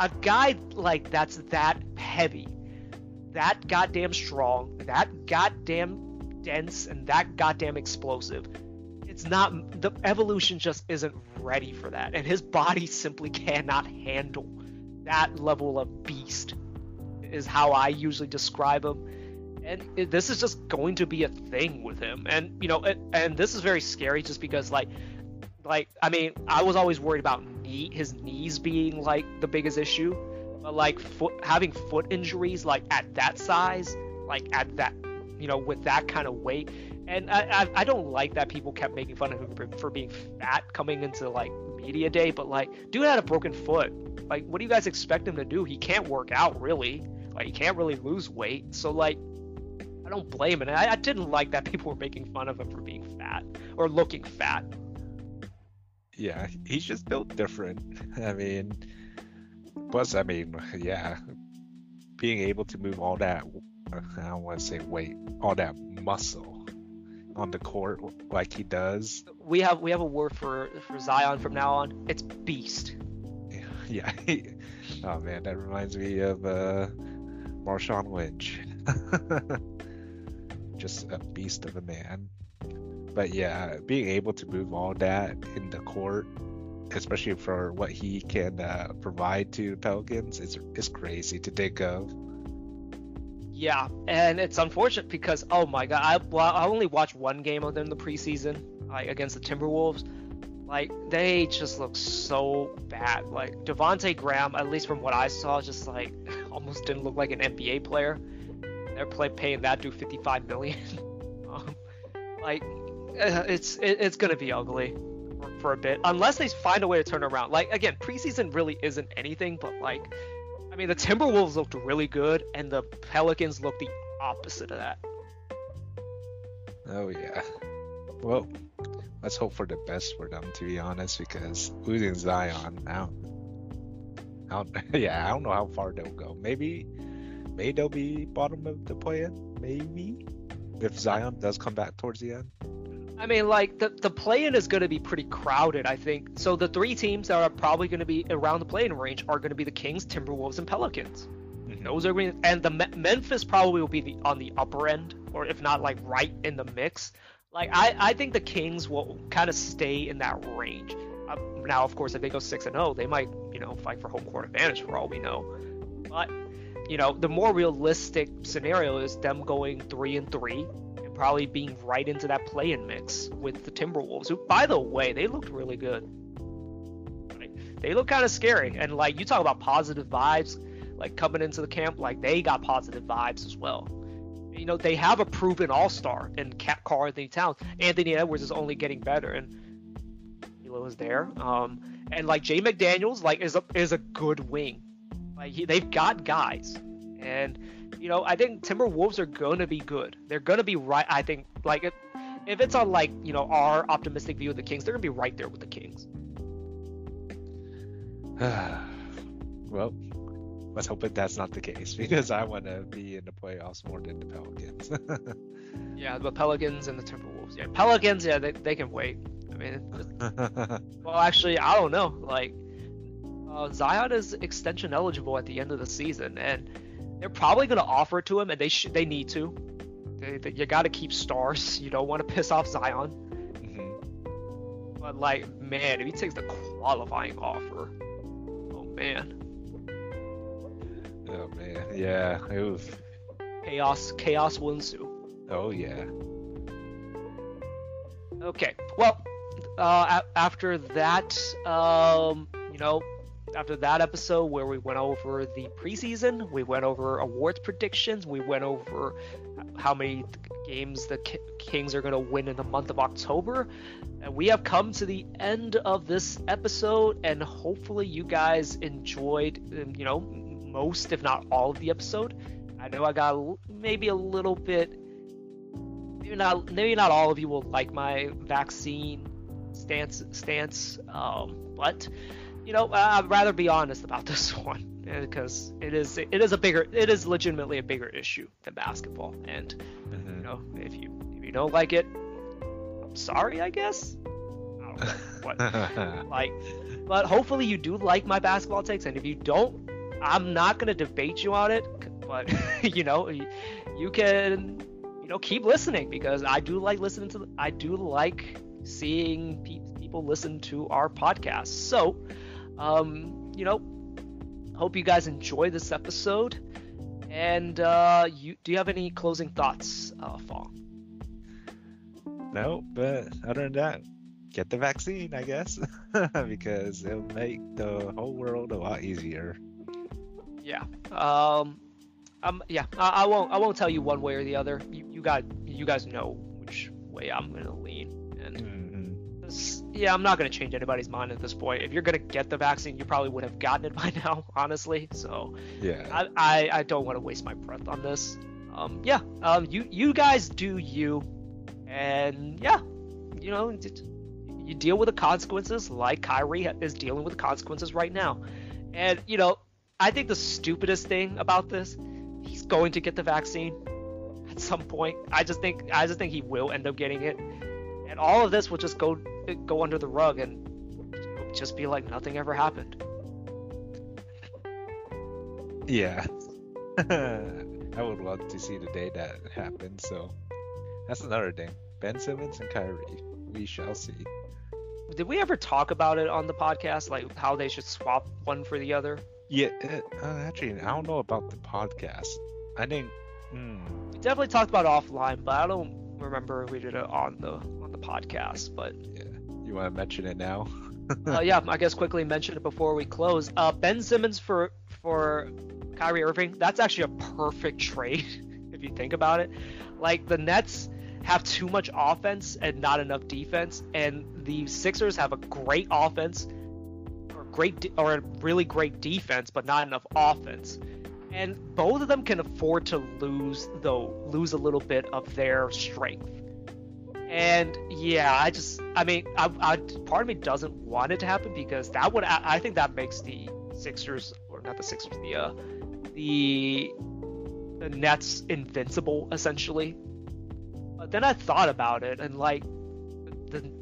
a guy like that's that heavy that goddamn strong that goddamn dense and that goddamn explosive it's not the evolution just isn't ready for that. And his body simply cannot handle that level of beast is how i usually describe him. And this is just going to be a thing with him. And you know and, and this is very scary just because like like i mean i was always worried about knee his knees being like the biggest issue. But like foot having foot injuries like at that size like at that you know with that kind of weight and I, I, I don't like that people kept making fun of him for, for being fat coming into like media day but like dude had a broken foot. Like what do you guys expect him to do? He can't work out really. Like he can't really lose weight. So like i don't blame him. I, I didn't like that people were making fun of him for being fat or looking fat. Yeah, he's just built different. I mean, plus, I mean, yeah, being able to move all that, I don't want to say weight, all that muscle on the court like he does. we have we have a word for for zion from now on it's beast Yeah. oh man, that reminds me of uh, Marshawn Lynch. Just a beast of a man. But yeah, being able to move all that in the court, especially for what he can uh, provide to the Pelicans, is is crazy to think of. Yeah, and it's unfortunate because oh my god, I well, I only watched one game of them the preseason, like against the Timberwolves. Like they just look so bad. Like Devonte Graham, at least from what I saw, just like almost didn't look like an NBA player. They're play paying that dude 55 million. um, like uh, it's it, it's gonna be ugly for, for a bit unless they find a way to turn around. Like again, preseason really isn't anything, but like I mean, the Timberwolves looked really good, and the Pelicans looked the opposite of that. Oh yeah. Well, let's hope for the best for them, to be honest, because losing Zion, don't, yeah, I don't know how far they'll go. Maybe, maybe they'll be bottom of the play-in. Maybe if Zion does come back towards the end. I mean, like the the play-in is going to be pretty crowded, I think. So the three teams that are probably going to be around the play-in range are going to be the Kings, Timberwolves, and Pelicans. Mm-hmm. Those are going, and the Me- Memphis probably will be the on the upper end, or if not like right in the mix. Like I, I think the Kings will kind of stay in that range. Uh, now, of course, if they go six and zero, oh, they might you know fight for home court advantage for all we know. But you know, the more realistic scenario is them going three and three probably being right into that play-in mix with the Timberwolves, who, by the way, they looked really good. They look kind of scary, and like you talk about positive vibes, like coming into the camp, like they got positive vibes as well. You know, they have a proven all-star in KAT Karl-Anthony Towns. Anthony Edwards is only getting better, and Hilo is there. Um, and like Jay McDaniels, like is a is a good wing. Like he, they've got guys, and you know I think Timberwolves are gonna be good. They're gonna be right. I think like if if it's on like you know our optimistic view of the Kings, they're gonna be right there with the Kings. well, let's hope that that's not the case because I want to be in the playoffs more than the Pelicans. yeah, the Pelicans and the Timberwolves. Yeah, Pelicans. Yeah, they, they can wait. I mean, well, actually, I don't know. Like, uh, Zion is extension eligible at the end of the season, and they're probably going to offer it to him, and they sh- they need to. They, they, you got to keep stars. You don't want to piss off Zion. Mm-hmm. But like, man, if he takes the qualifying offer, oh man. Oh man, yeah, Oof. Chaos, chaos will ensue. Oh yeah. Okay, well, uh, a- after that, um, you know, after that episode where we went over the preseason, we went over awards predictions, we went over how many games the Kings are going to win in the month of October. And we have come to the end of this episode, and hopefully, you guys enjoyed, um, you know, most, if not all, of the episode. I know I got maybe a little bit, maybe not, maybe not all of you will like my vaccine stance, stance, um, but you know, I'd rather be honest about this one because it is it is a bigger it is legitimately a bigger issue than basketball. And mm-hmm. you know, if you if you don't like it, I'm sorry, I guess. I don't know what like, but hopefully you do like my basketball takes, and if you don't, I'm not gonna debate you on it. But you know, you, you can you know keep listening because I do like listening to I do like seeing pe- people listen to our podcast. So um, you know, hope you guys enjoy this episode. And uh, you, do you have any closing thoughts, uh, Fong? No, but other than that, get the vaccine, I guess, because it'll make the whole world a lot easier. Yeah. Um. Um. Yeah. I, I won't. I won't tell you one way or the other. You, you got. You guys know which way I'm gonna lean. Yeah, I'm not going to change anybody's mind at this point. If you're going to get the vaccine, you probably would have gotten it by now, honestly. So yeah, I, I, I don't want to waste my breath on this. Um, yeah, um, you you guys do you, and yeah, you know, you deal with the consequences like Kyrie is dealing with the consequences right now. And you know, I think the stupidest thing about this, he's going to get the vaccine at some point. I just think I just think he will end up getting it and all of this will just go go under the rug and just be like nothing ever happened. Yeah. I would love to see the day that happens. So that's another thing. Ben Simmons and Kyrie. We shall see. Did we ever talk about it on the podcast, like how they should swap one for the other? Yeah, uh, actually, I don't know about the podcast. I think. Hmm. We definitely talked about offline, but I don't remember if we did it on the podcast, but yeah. You want to mention it now? uh, yeah, I guess quickly mention it before we close. Uh, ben Simmons for for Kyrie Irving. That's actually a perfect trade if you think about it. Like the Nets have too much offense and not enough defense, and the Sixers have a great offense or great de- or a really great defense, but not enough offense. And both of them can afford to lose though lose a little bit of their strength And yeah, I just, I mean, I, I, part of me doesn't want it to happen because that would, I, I think that makes the Sixers, or not the Sixers, the, uh, the, the Nets invincible essentially. But then I thought about it and like, the, the,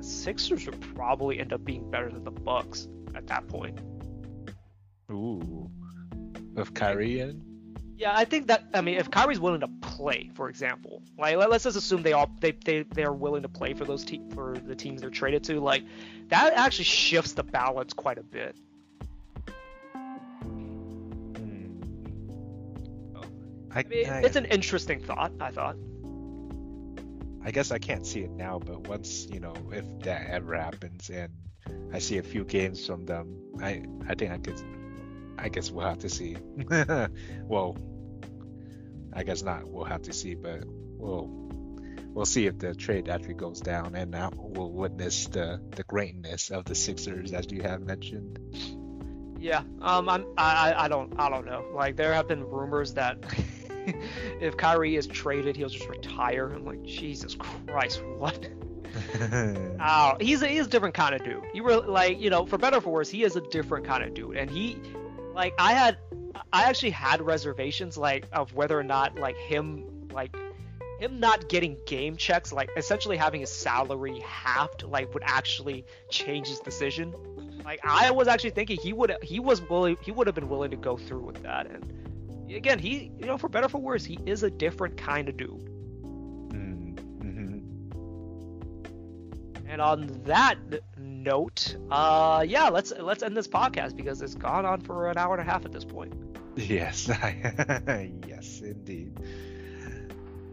Sixers would probably end up being better than the Bucks at that point. Ooh, with Kyrie in. Yeah, I think that I mean if Kyrie's willing to play, for example, like let, us just assume they all they they they're willing to play for those te- for the teams they're traded to, like that actually shifts the balance quite a bit. Hmm. I, I mean, I, it's an interesting thought. I thought. I guess I can't see it now, but once you know if that ever happens and I see a few games from them, I I think I could I guess we'll have to see. well, I guess not. We'll have to see, but we'll we'll see if the trade actually goes down, and now we'll witness the the greatness of the Sixers as you have mentioned. Yeah, um, I'm I I don't I don't know. Like there have been rumors that if Kyrie is traded, he'll just retire. I'm like, Jesus Christ, what? oh, he's a, he's a different kind of dude. You were like, you know, for better or for worse, he is a different kind of dude, and he like I had I actually had reservations like of whether or not like him like him not getting game checks like essentially having his salary halved like would actually change his decision. Like I was actually thinking he would he was willing he would have been willing to go through with that and again he you know for better for worse he is a different kind of dude. Mm-hmm. And on that note, uh, yeah, let's let's end this podcast because it's gone on for an hour and a half at this point. Yes, yes, indeed.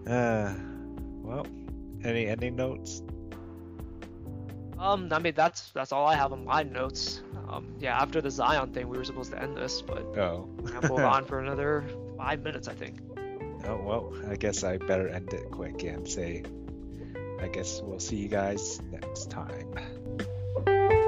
Uh, well, any any notes? Um, I mean that's that's all I have on my notes. Um, yeah, after the Zion thing, we were supposed to end this, but oh, we'll on for another five minutes, I think. Oh well, I guess I better end it quick and say, I guess we'll see you guys next time thank you